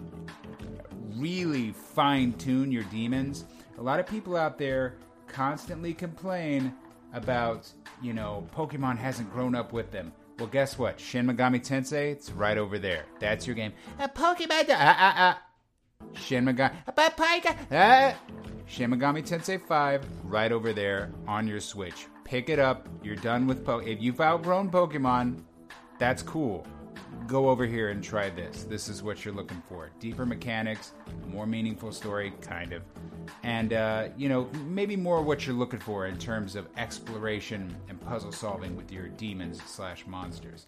really fine tune your demons. A lot of people out there constantly complain about, you know, Pokemon hasn't grown up with them. Well, guess what? Shin Megami Tensei, it's right over there. That's your game. A Pokemon. Ah, ah, ah. Shin Megami. Pika. Ah. Shin Megami Tensei 5, right over there on your Switch. Pick it up. You're done with po. If you've outgrown Pokemon, that's cool. Go over here and try this. This is what you're looking for. Deeper mechanics, more meaningful story, kind of. And, uh, you know, maybe more what you're looking for in terms of exploration and puzzle solving with your demons slash monsters.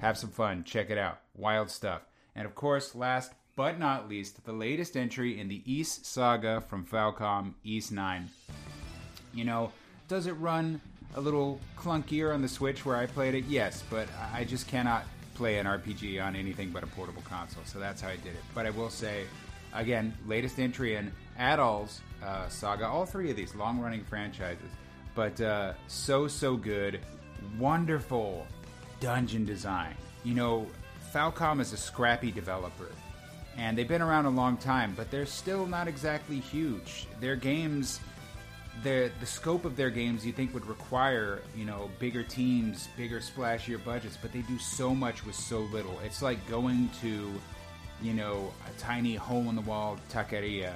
Have some fun. Check it out. Wild stuff. And of course, last but not least, the latest entry in the Ys saga from Falcom, Ys 9. You know, does it run a little clunkier on the Switch where I played it? Yes, but I just cannot play an RPG on anything but a portable console, so that's how I did it. But I will say, again, latest entry in Adol's uh, saga, all three of these long running franchises, but uh, so, so good. Wonderful dungeon design. You know, Falcom is a scrappy developer, and they've been around a long time, but they're still not exactly huge. Their games the the scope of their games you think would require you know bigger teams, bigger splashier budgets, but they do so much with so little. It's like going to you know a tiny hole in the wall taqueria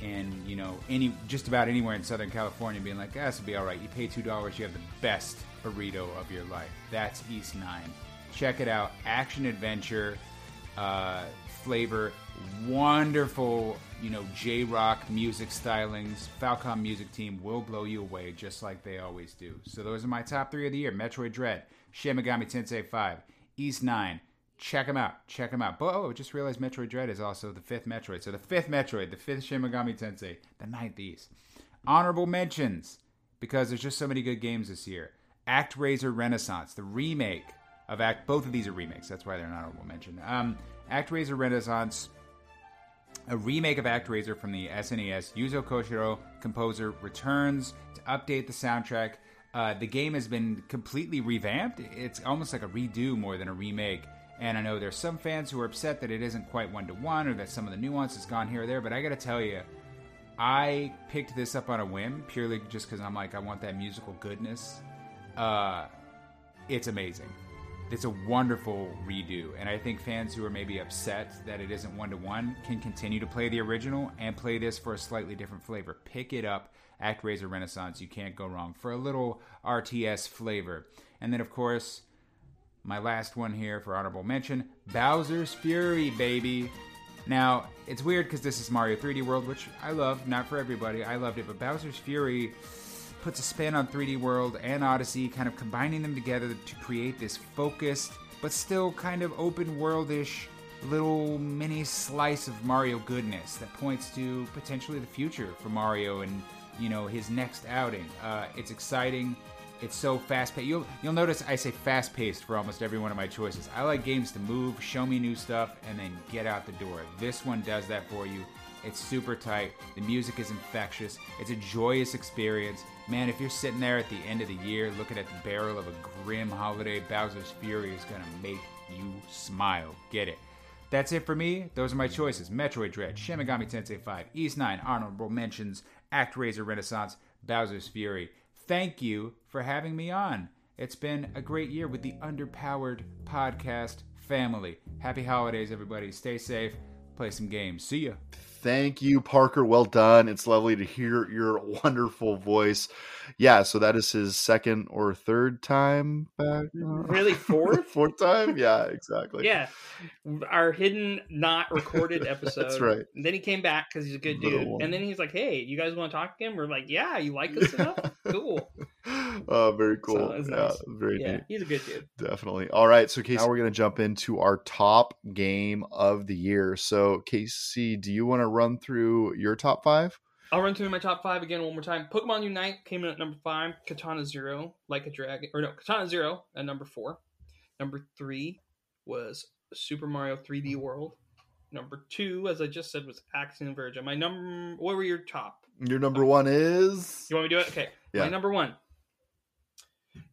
and you know any just about anywhere in Southern California, being like, ah, "This will be all right." You pay two dollars, you have the best burrito of your life. That's Ys Nine. Check it out, action adventure uh, flavor, wonderful you know, J rock music stylings. Falcom music team will blow you away just like they always do. So those are my top three of the year Metroid Dread, Shin Megami Tensei 5, Ys 9. Check them out. Check them out. But oh, I just realized Metroid Dread is also the fifth Metroid. So the fifth Metroid, the fifth Shin Megami Tensei, the ninth Ys. Honorable mentions, because there's just so many good games this year. ActRaiser Renaissance, the remake of Act. Both of these are remakes. That's why they're an honorable mention. Um, ActRaiser Renaissance a remake of ActRaiser from the SNES. Yuzo Koshiro, composer, returns to update the soundtrack. Uh, the game has been completely revamped. It's almost like a redo more than a remake. And I know there's some fans who are upset that it isn't quite one to one or that some of the nuance has gone here or there. But I got to tell you, I picked this up on a whim purely just because I'm like, I want that musical goodness. Uh, it's amazing it's a wonderful redo, and I think fans who are maybe upset that it isn't one to one can continue to play the original and play this for a slightly different flavor. Pick it up, ActRaiser Renaissance. You can't go wrong for a little RTS flavor. And then, of course, my last one here for honorable mention Bowser's Fury, baby. Now, it's weird because this is Mario 3D World, which I love, not for everybody. I loved it, but Bowser's Fury puts a spin on 3D World and Odyssey, kind of combining them together to create this focused but still kind of open worldish little mini slice of Mario goodness that points to potentially the future for Mario and you know his next outing. Uh, it's exciting. It's so fast paced. You'll you'll notice I say fast paced for almost every one of my choices. I like games to move, show me new stuff, and then get out the door. This one does that for you. It's super tight. The music is infectious. It's a joyous experience. Man, if you're sitting there at the end of the year looking at the barrel of a grim holiday, Bowser's Fury is to make you smile. Get it. That's it for me. Those are my choices Metroid Dread, Shin Megami Tensei 5, Ys 9, Honorable Mentions, ActRaiser Renaissance, Bowser's Fury. Thank you for having me on. It's been a great year with the Underpowered Podcast family. Happy holidays, everybody. Stay safe. Play some games. See ya. Thank you, Parker. Well done. It's lovely to hear your wonderful voice. Yeah, so that is his second or third time back. Really, fourth? fourth time? Yeah, exactly. Yeah, our hidden, not recorded episode. That's right. And then he came back because he's a good Little dude. One. And then he's like, "Hey, you guys want to talk again?" We're like, "Yeah, you like us enough? cool." Uh, very cool. So yeah, nice. very Yeah, neat. he's a good dude. Definitely. All right. So, Casey, now we're going to jump into our top game of the year. So, Casey, do you want to run through your top five? I'll run through my top five again one more time. Pokemon Unite came in at number five. Katana Zero, Like a Dragon, or no, Katana Zero at number four. Number three was Super Mario 3D World. Number two, as I just said, was Axiom Verge. My number, what were your top? Your number one is. You want me to do it? Okay. Yeah. My number one.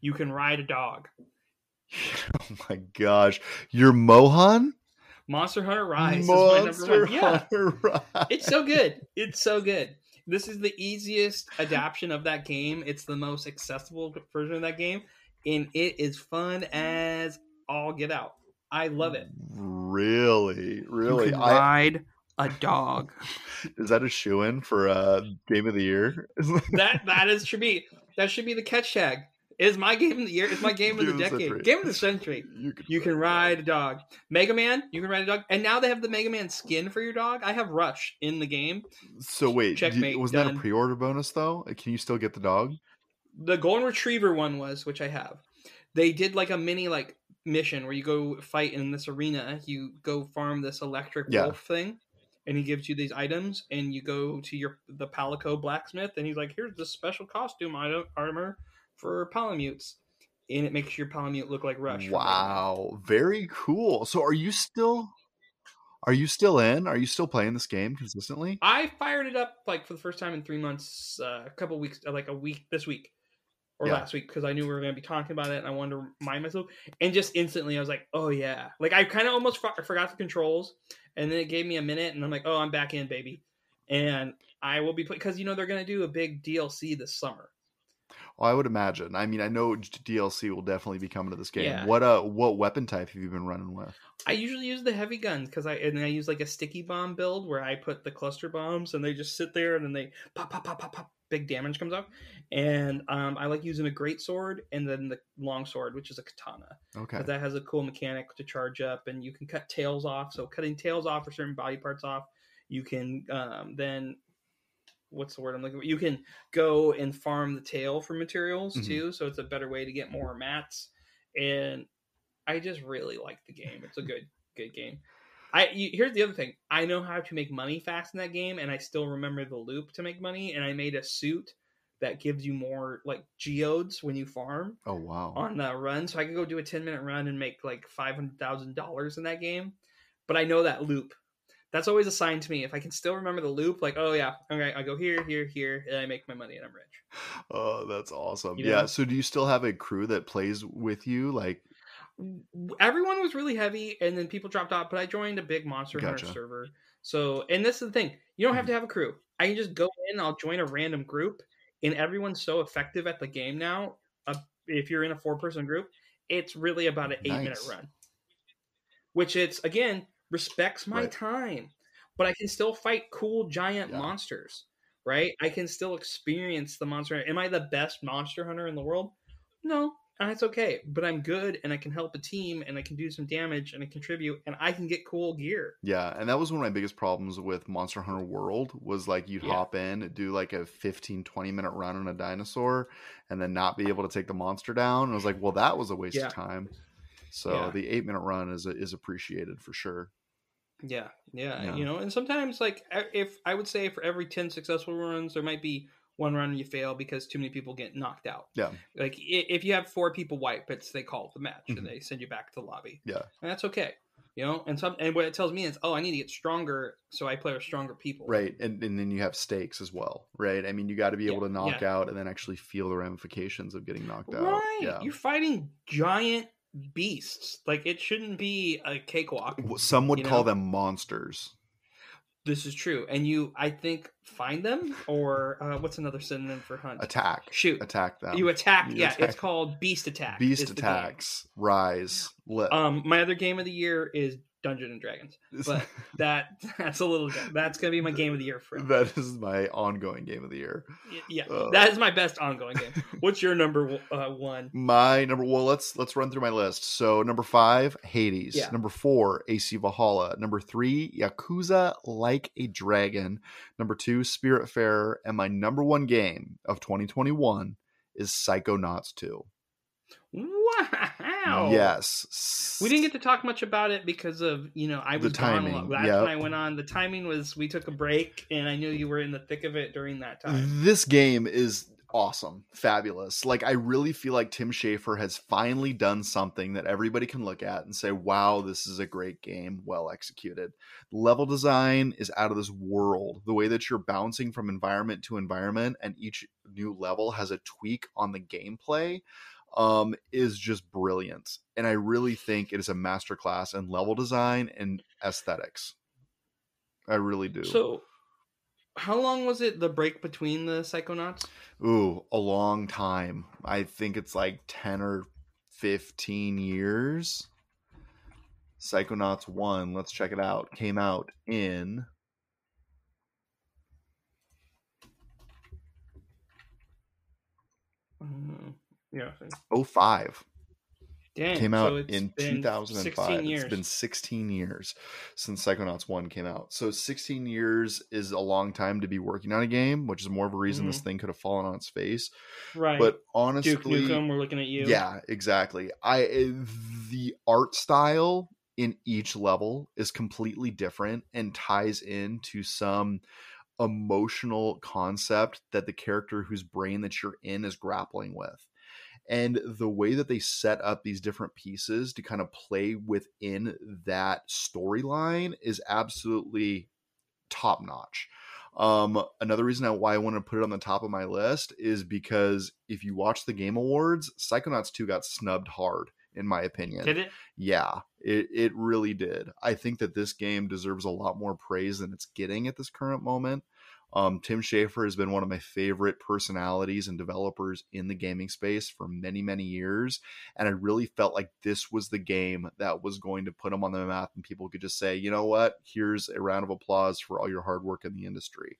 You can ride a dog. Oh my gosh. Your Mohan? Monster Hunter Rise is my number Monster one. Yeah. Hunter Rise. it's so good. It's so good. This is the easiest adaptation of that game. It's the most accessible version of that game, and it is fun as all get out. I love it. Really? Really? You can I, ride a dog. is that a shoe in for uh, game of the year? that that is should be that should be the catch tag. It Is my game of the year? It's my game of the Game of the decade. century. Game of the century. you can, You can ride a dog. Mega Man, you can ride a dog. And now they have the Mega Man skin for your dog. I have Rush in the game. So wait, do you- wasn't that a pre-order bonus though? Can you still get the dog? the golden retriever one was which i have they did like a mini like mission where you go fight in this arena you go farm this electric Yeah. wolf thing and he gives you these items and you go to your the palico blacksmith and he's like here's this special costume item armor for palamutes and it makes your palamute look like rush from Mega Man. Wow, very cool. So are you still are you still in? Are you still playing this game consistently? i fired it up like for the first time in three months uh, a couple weeks uh, like a week this week or Yeah. last week because I knew we were going to be talking about it and I wanted to remind myself. And just instantly, I was like, oh yeah. Like I kind of almost for- forgot the controls, and then it gave me a minute, and I'm like, oh, I'm back in, baby. And I will be because you know they're going to do a big DLC this summer. I would imagine. I mean, I know DLC will definitely be coming to this game. Yeah. What uh what weapon type have you been running with? I usually use the heavy guns because I and I use like a sticky bomb build where I put the cluster bombs and they just sit there and then they pop pop pop pop pop big damage comes up. And um, I like using a great sword and then the long sword, which is a katana. Okay. That has a cool mechanic to charge up, and you can cut tails off. So cutting tails off or certain body parts off, you can um, then what's the word I'm looking for? You can go and farm the tail for materials Mhm. too. So it's a better way to get more mats. And I just really like the game. It's a good good game. I you, here's the other thing. I know how to make money fast in that game, and I still remember the loop to make money. And I made a suit that gives you more like geodes when you farm Oh wow. on the run, so I could go do a ten minute run and make like five hundred thousand dollars in that game. But I know that loop. That's always assigned to me. If I can still remember the loop, like oh yeah, okay, I go here, here, here, and I make my money and I'm rich. Oh, that's awesome. You yeah. know? So do you still have a crew that plays with you? Like Everyone was really heavy, and then people dropped off. But I joined a big Monster Gotcha. Hunter server. So, and this is the thing: you don't have to have a crew. I can just go in. I'll join a random group, and everyone's so effective at the game now. Uh, if you're in a four person group, it's really about an eight minute run, which it's again respects my Right. time, but I can still fight cool giant Yeah. monsters. Right? I can still experience the monster. Am I the best monster hunter in the world? No, and it's okay. But I'm good, and I can help a team, and I can do some damage, and I contribute, and I can get cool gear. Yeah, and that was one of my biggest problems with Monster Hunter World was like you'd Yeah. hop in, do like a 15 20 minute run on a dinosaur and then not be able to take the monster down. And I was like, well, that was a waste Yeah. of time. So Yeah. the 8 minute run is is appreciated for sure. Yeah, yeah, Yeah. you know, and sometimes like if I would say for every ten successful runs, there might be one run you fail because too many people get knocked out. Yeah. Like if you have four people wipe, it's they call the match Mhm. and they send you back to the lobby. Yeah. and that's okay. You know, and some and what it tells me is, oh, I need to get stronger, so I play with stronger people. Right. And and then you have stakes as well, right? I mean, you got to be able Yeah, to knock yeah. out and then actually feel the ramifications of getting knocked out. Right. You're fighting giant beasts. Like it shouldn't be a cakewalk. Some would call know? them monsters. This is true. And you, I think, find them or uh, what's another synonym for hunt? Attack. Shoot. Attack them. You attack. You yeah, attack. it's called Beast Attack. Beast is the game. attacks. Rise. Lit. Um, my other game of the year is Dungeon and Dragons. But that that's a little. That's gonna be my game of the year for. that is my ongoing game of the year. Yeah, Uh. that is my best ongoing game. What's your number uh, one? My number well, let's let's run through my list. So number five, Hades. Yeah. Number four, AC Valhalla. Number three, Yakuza Like a Dragon. Number two, Spiritfarer. And my number one game of 2021 is Psychonauts 2. Wow. Yes. We didn't get to talk much about it because of you know I The was gone lot. timing, Last yep. when I went on, the timing was we took a break, and I knew you were in the thick of it during that time. This game is awesome, fabulous. Like I really feel like Tim Schafer has finally done something that everybody can look at and say, "Wow, this is a great game, well executed." Level design is out of this world. The way that you're bouncing from environment to environment and each new level has a tweak on the gameplay um is just brilliant. And I really think it is a masterclass in level design and aesthetics. I really do. So, how long was it the break between the Psychonauts? Ooh, a long time. I think it's like 10 or 15 years. Psychonauts 1, let's check it out. Came out in Mm, yeah. 05. Dang. Came out it's in 2005. Years. It's been 16 years since Psychonauts 1 came out. So 16 years is a long time to be working on a game, which is more of a reason this thing could have fallen on its face. right. But honestly, Duke Nukem, we're looking at you. Yeah, exactly. I eh, the art style in each level is completely different and ties into some emotional concept that the character whose brain that you're in is grappling with. And the way that they set up these different pieces to kind of play within that storyline is absolutely top notch. Um, another reason I- why I want to put it on the top of my list is because if you watch the Game Awards, Psychonauts 2 got snubbed hard, in my opinion. Did it? Yeah, it, it really did. I think that this game deserves a lot more praise than it's getting at this current moment. Um, Tim Schafer has been one of my favorite personalities and developers in the gaming space for many, many years. And I really felt like this was the game that was going to put him on the map and people could just say, you know what, here's a round of applause for all your hard work in the industry.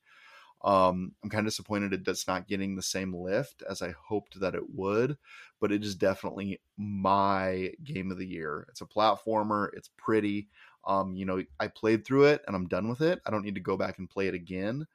Um, I'm kind of disappointed it- that's not getting the same lift as I hoped that it would, but it is definitely my game of the year. It's a platformer, it's pretty. Um, you know, I played through it and I'm done with it. I don't need to go back and play it again.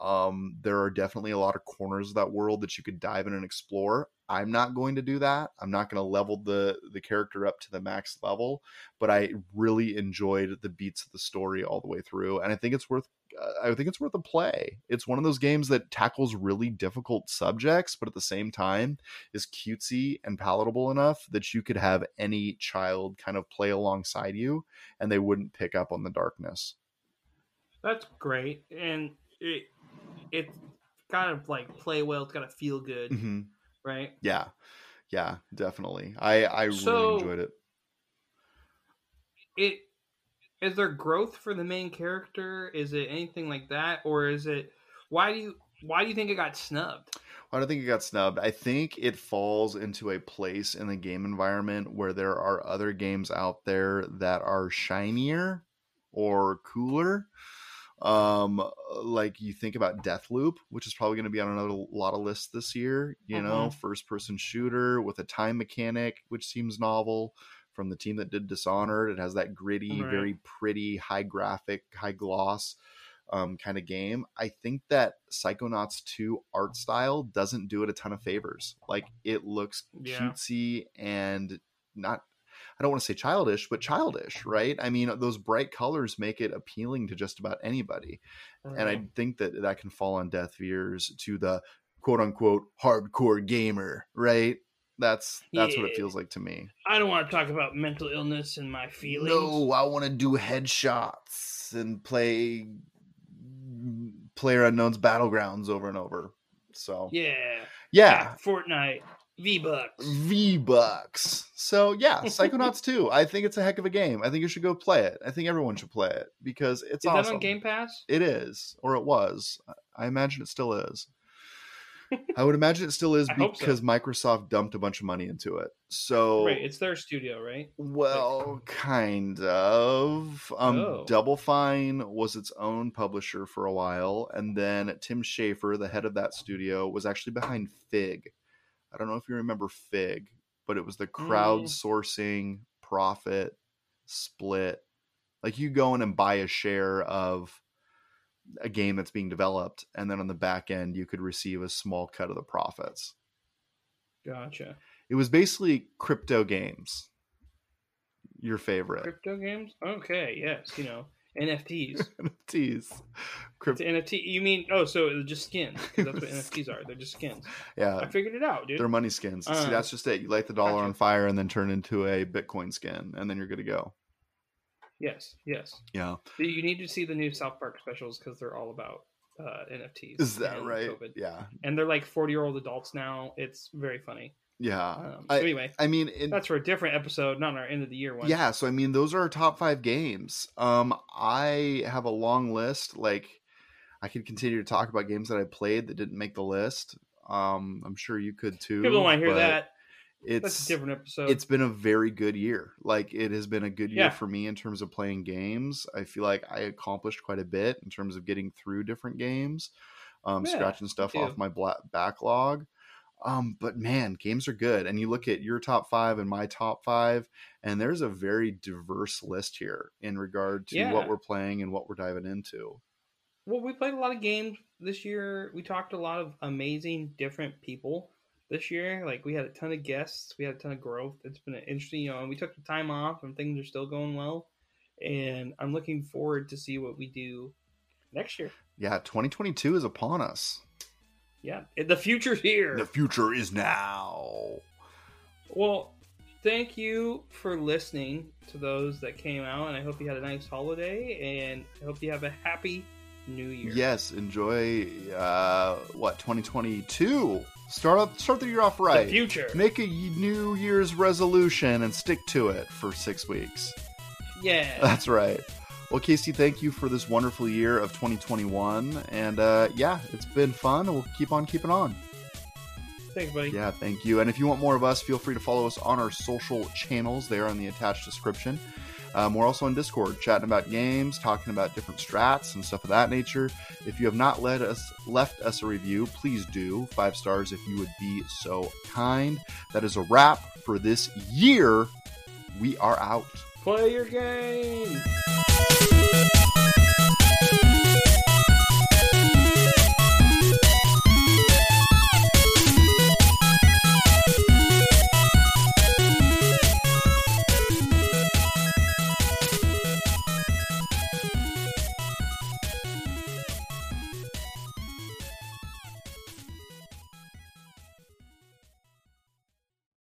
Um, there are definitely a lot of corners of that world that you could dive in and explore. I'm not going to do that. I'm not going to level the the character up to the max level, but I really enjoyed the beats of the story all the way through, and I think it's worth. Uh, I think it's worth a play. It's one of those games that tackles really difficult subjects, but at the same time is cutesy and palatable enough that you could have any child kind of play alongside you, and they wouldn't pick up on the darkness. That's great, and it it's gotta like play well. It's gotta feel good, hmm right? Yeah, yeah, definitely. I I So- really enjoyed it. It is there growth for the main character? Is it anything like that, or is it why do you why do you think it got snubbed? I don't think it got snubbed. I think it falls into a place in the game environment where there are other games out there that are shinier or cooler. Um, like you think about Deathloop, which is probably going to be on another lot of lists this year. You know, first person shooter with a time mechanic, which seems novel from the team that did Dishonored. It has that gritty, Right. very pretty, high graphic, high gloss um, kind of game. I think that Psychonauts 2 art style doesn't do it a ton of favors. Like it looks Yeah. cutesy and not I don't want to say childish, but childish, right? I mean, those bright colors make it appealing to just about anybody. And I think that that can fall on deaf ears to the quote unquote hardcore gamer, right? That's that's what it feels like to me. I don't want to talk about mental illness and my feelings. No, I want to do headshots and play mm, Player Unknown's Battlegrounds over and over. So Yeah. yeah, Fortnite. V Bucks. V Bucks. So yeah, Psychonauts 2. I think it's a heck of a game. I think you should go play it. I think everyone should play it because it's Is awesome. that on Game Pass? It is, or it was. I imagine it still is. I would imagine it still is hope so. because Microsoft dumped a bunch of money into it. So Right, it's their studio, right? well, kind of. Um, Oh. Double Fine was its own publisher for a while, and then Tim Schafer, the head of that studio, was actually behind Fig. I don't know if you remember Fig, but it was the Mm. crowdsourcing profit split. Like you go in and buy a share of a game that's being developed, and then on the back end, you could receive a small cut of the profits. Gotcha. It was basically crypto games. Your favorite Crypto games? Okay, yes, you know. NFTs. NFTs. It's Crypto, NFT. You mean oh, so it's just skins? that's what NFTs are. They're just skins. Yeah, I figured it out, dude. they're money skins. See, Uh, that's just it. You light the dollar gotcha. on fire and then turn into a Bitcoin skin, and then you're good to go. Yes, yes. Yeah, You need to see the new South Park specials because they're all about uh, NFTs. is that right? COVID. Yeah, And they're like forty-year-old adults now. It's very funny. Yeah. Um, I- so anyway, I mean, it, that's for a different episode, not our end of the year one. Yeah, so I mean, those are our top five games. Um, I have a long list. Like, I could continue to talk about games that I played that didn't make the list. Um, I'm sure you could too. people don't want to hear that. It's That's a different episode. it's been a very good year. Like, it has been a good year Yeah. for me in terms of playing games. I feel like I accomplished quite a bit in terms of getting through different games, um, Yeah, scratching stuff off my bla- backlog. Um, but man, games are good. And you look at your top five and my top five, and there's a very diverse list here in regard to Yeah. what we're playing and what we're diving into. Well, we played a lot of games this year. We talked to a lot of amazing, different people this year. Like we had a ton of guests. We had a ton of growth. It's been an interesting, you know, and we took the time off, and things are still going well. And I'm looking forward to see what we do next year. Yeah, 2022 is upon us. Yeah, the future's here. The future is now. Well, thank you for listening to those that came out, and I hope you had a nice holiday, and I hope you have a happy New Year. Yes, enjoy uh what 2022. Start up start the year off the right. future. Make a New Year's resolution and stick to it for six weeks. Yeah. That's right. Well, Casey, thank you for this wonderful year of 2021. And uh, yeah, it's been fun. We'll keep on keeping on. Thanks, buddy. Yeah, thank you. And if you want more of us, feel free to follow us on our social channels. They are in the attached description. Um, we're also on Discord, chatting about games, talking about different strats and stuff of that nature. If you have not let us left us a review, please do five stars if you would be so kind. That is a wrap for this year. We are out. Play your game.